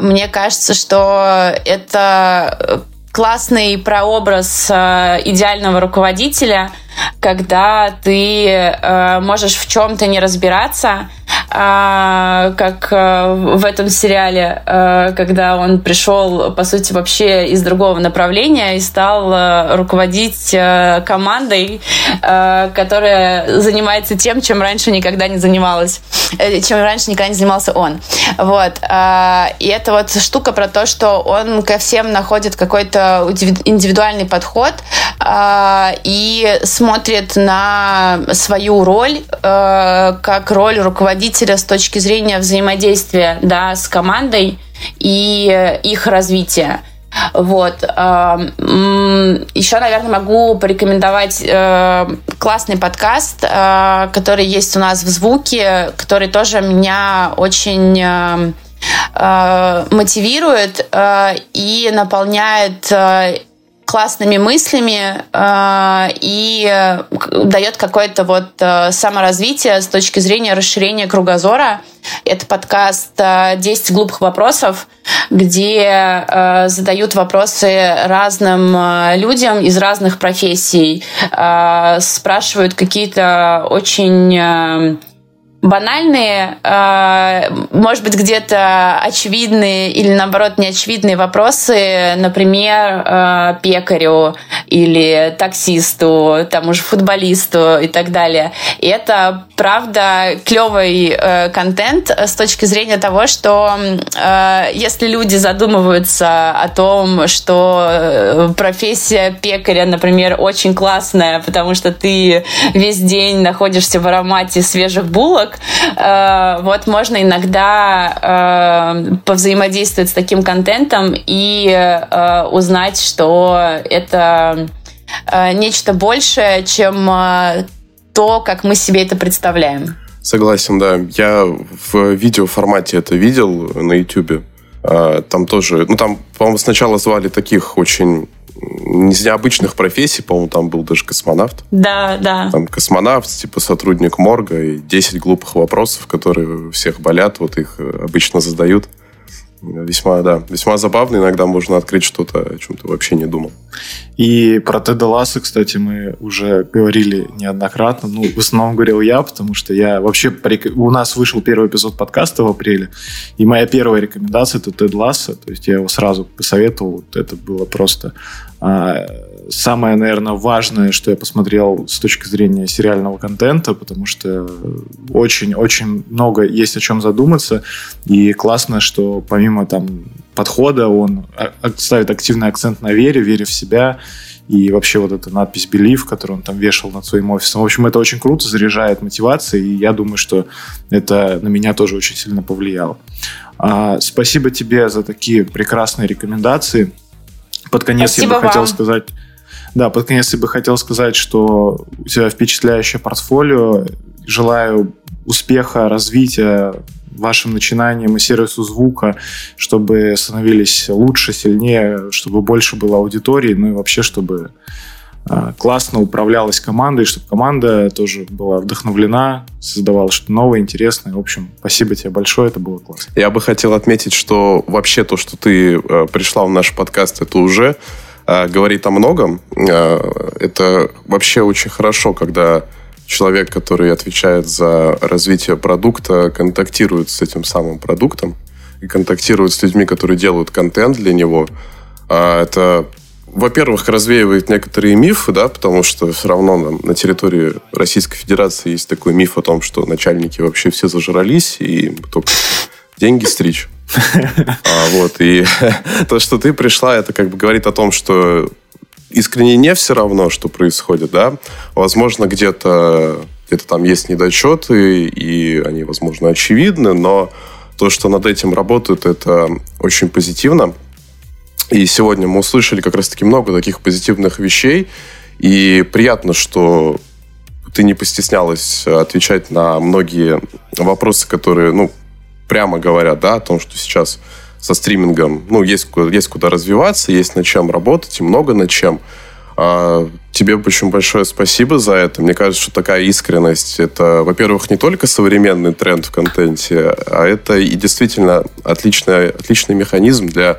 Мне кажется, что это классный прообраз идеального руководителя – когда ты э, можешь в чем-то не разбираться, э, как э, в этом сериале, э, когда он пришел, по сути, вообще из другого направления и стал э, руководить э, командой, э, которая занимается тем, чем раньше никогда не занималась, э, чем раньше никогда не занимался он. Вот. Э, и это вот штука про то, что он ко всем находит какой-то индивидуальный подход э, и смотрит на свою роль э, как роль руководителя с точки зрения взаимодействия да, с командой и их развития. Вот. Еще, наверное, могу порекомендовать э, классный подкаст, э, который есть у нас в звуке, который тоже меня очень э, мотивирует и наполняет классными мыслями э, и дает какое-то вот э, саморазвитие с точки зрения расширения кругозора. Это подкаст «10 глупых вопросов», где э, задают вопросы разным э, людям из разных профессий, э, спрашивают какие-то очень... Э, банальные, э, может быть, где-то очевидные или, наоборот, неочевидные вопросы, например, э, пекарю или таксисту, тому же футболисту и так далее. И это, правда, клевый э, контент с точки зрения того, что если люди задумываются о том, что профессия пекаря, например, очень классная, потому что ты весь день находишься в аромате свежих булок, навык. Э, вот можно иногда э, повзаимодействовать с таким контентом и э, узнать, что это нечто большее, чем то, как мы себе это представляем. Согласен, да. Я в видеоформате это видел на YouTube. Там тоже, ну там, по-моему, сначала звали таких очень из необычных профессий, по-моему, там был даже космонавт. Да, да. Там космонавт, типа сотрудник морга, и 10 глупых вопросов, которые всех болят, вот их э, обычно задают. Весьма, да, весьма забавно. Иногда можно открыть что-то, о чем ты вообще не думал. И про Теда Ласса, кстати, мы уже говорили неоднократно. Ну, в основном говорил я, потому что я вообще... У нас вышел первый эпизод подкаста в апреле, и моя первая рекомендация — это Тед Ласса. То есть я его сразу посоветовал. Это было просто а, самое, наверное, важное, что я посмотрел с точки зрения сериального контента, потому что очень-очень много есть о чем задуматься. И классно, что помимо там подхода он а, ставит активный акцент на вере, вере в себя. И вообще вот эта надпись «Believe», которую он там вешал над своим офисом. В общем, это очень круто, заряжает мотивацией. И я думаю, что это на меня тоже очень сильно повлияло. А, спасибо тебе за такие прекрасные рекомендации. Под конец Спасибо я бы вам. хотел сказать да, под конец я бы хотел сказать, что у тебя впечатляющее портфолио. Желаю успеха, развития вашим начинаниям и сервису звука, чтобы становились лучше, сильнее, чтобы больше было аудитории, ну и вообще, чтобы а, классно управлялась командой, чтобы команда тоже была вдохновлена, создавала что-то новое, интересное. В общем, спасибо тебе большое, это было классно. Я бы хотел отметить, что вообще то, что ты э, пришла в наш подкаст, это уже говорит о многом. Э, это вообще очень хорошо, когда человек, который отвечает за развитие продукта, контактирует с этим самым продуктом и контактирует с людьми, которые делают контент для него. Э, это во-первых, развеивает некоторые мифы, да, потому что все равно на территории Российской Федерации есть такой миф о том, что начальники вообще все зажрались и только деньги стричь. А, вот, и то, что ты пришла, это как бы говорит о том, что искренне не все равно, что происходит, да. Возможно, где-то где-то там есть недочеты, и они, возможно, очевидны, но то, что над этим работают, это очень позитивно. И сегодня мы услышали как раз-таки много таких позитивных вещей, и приятно, что ты не постеснялась отвечать на многие вопросы, которые, ну, прямо говорят, да, о том, что сейчас со стримингом, ну, есть, есть куда развиваться, есть над чем работать, и много над чем. А, тебе очень большое спасибо за это. Мне кажется, что такая искренность, это, во-первых, не только современный тренд в контенте, а это и действительно отличный, отличный механизм для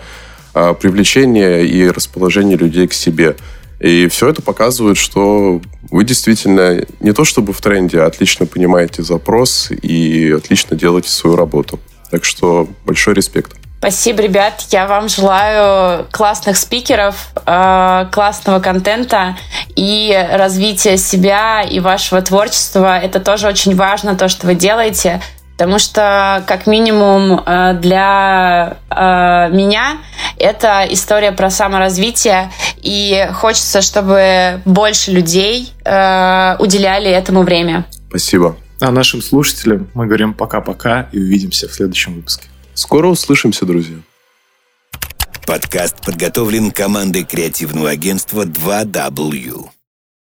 а, привлечения и расположения людей к себе. И все это показывает, что вы действительно не то чтобы в тренде, а отлично понимаете запрос и отлично делаете свою работу. Так что большой респект. Спасибо, ребят. Я вам желаю классных спикеров, э, классного контента и развития себя и вашего творчества. Это тоже очень важно, то, что вы делаете. Потому что, как минимум, э, для э, меня это история про саморазвитие, и хочется, чтобы больше людей э, уделяли этому время. Спасибо. А нашим слушателям мы говорим пока-пока и увидимся в следующем выпуске. Скоро услышимся, друзья. Подкаст подготовлен командой креативного агентства 2W.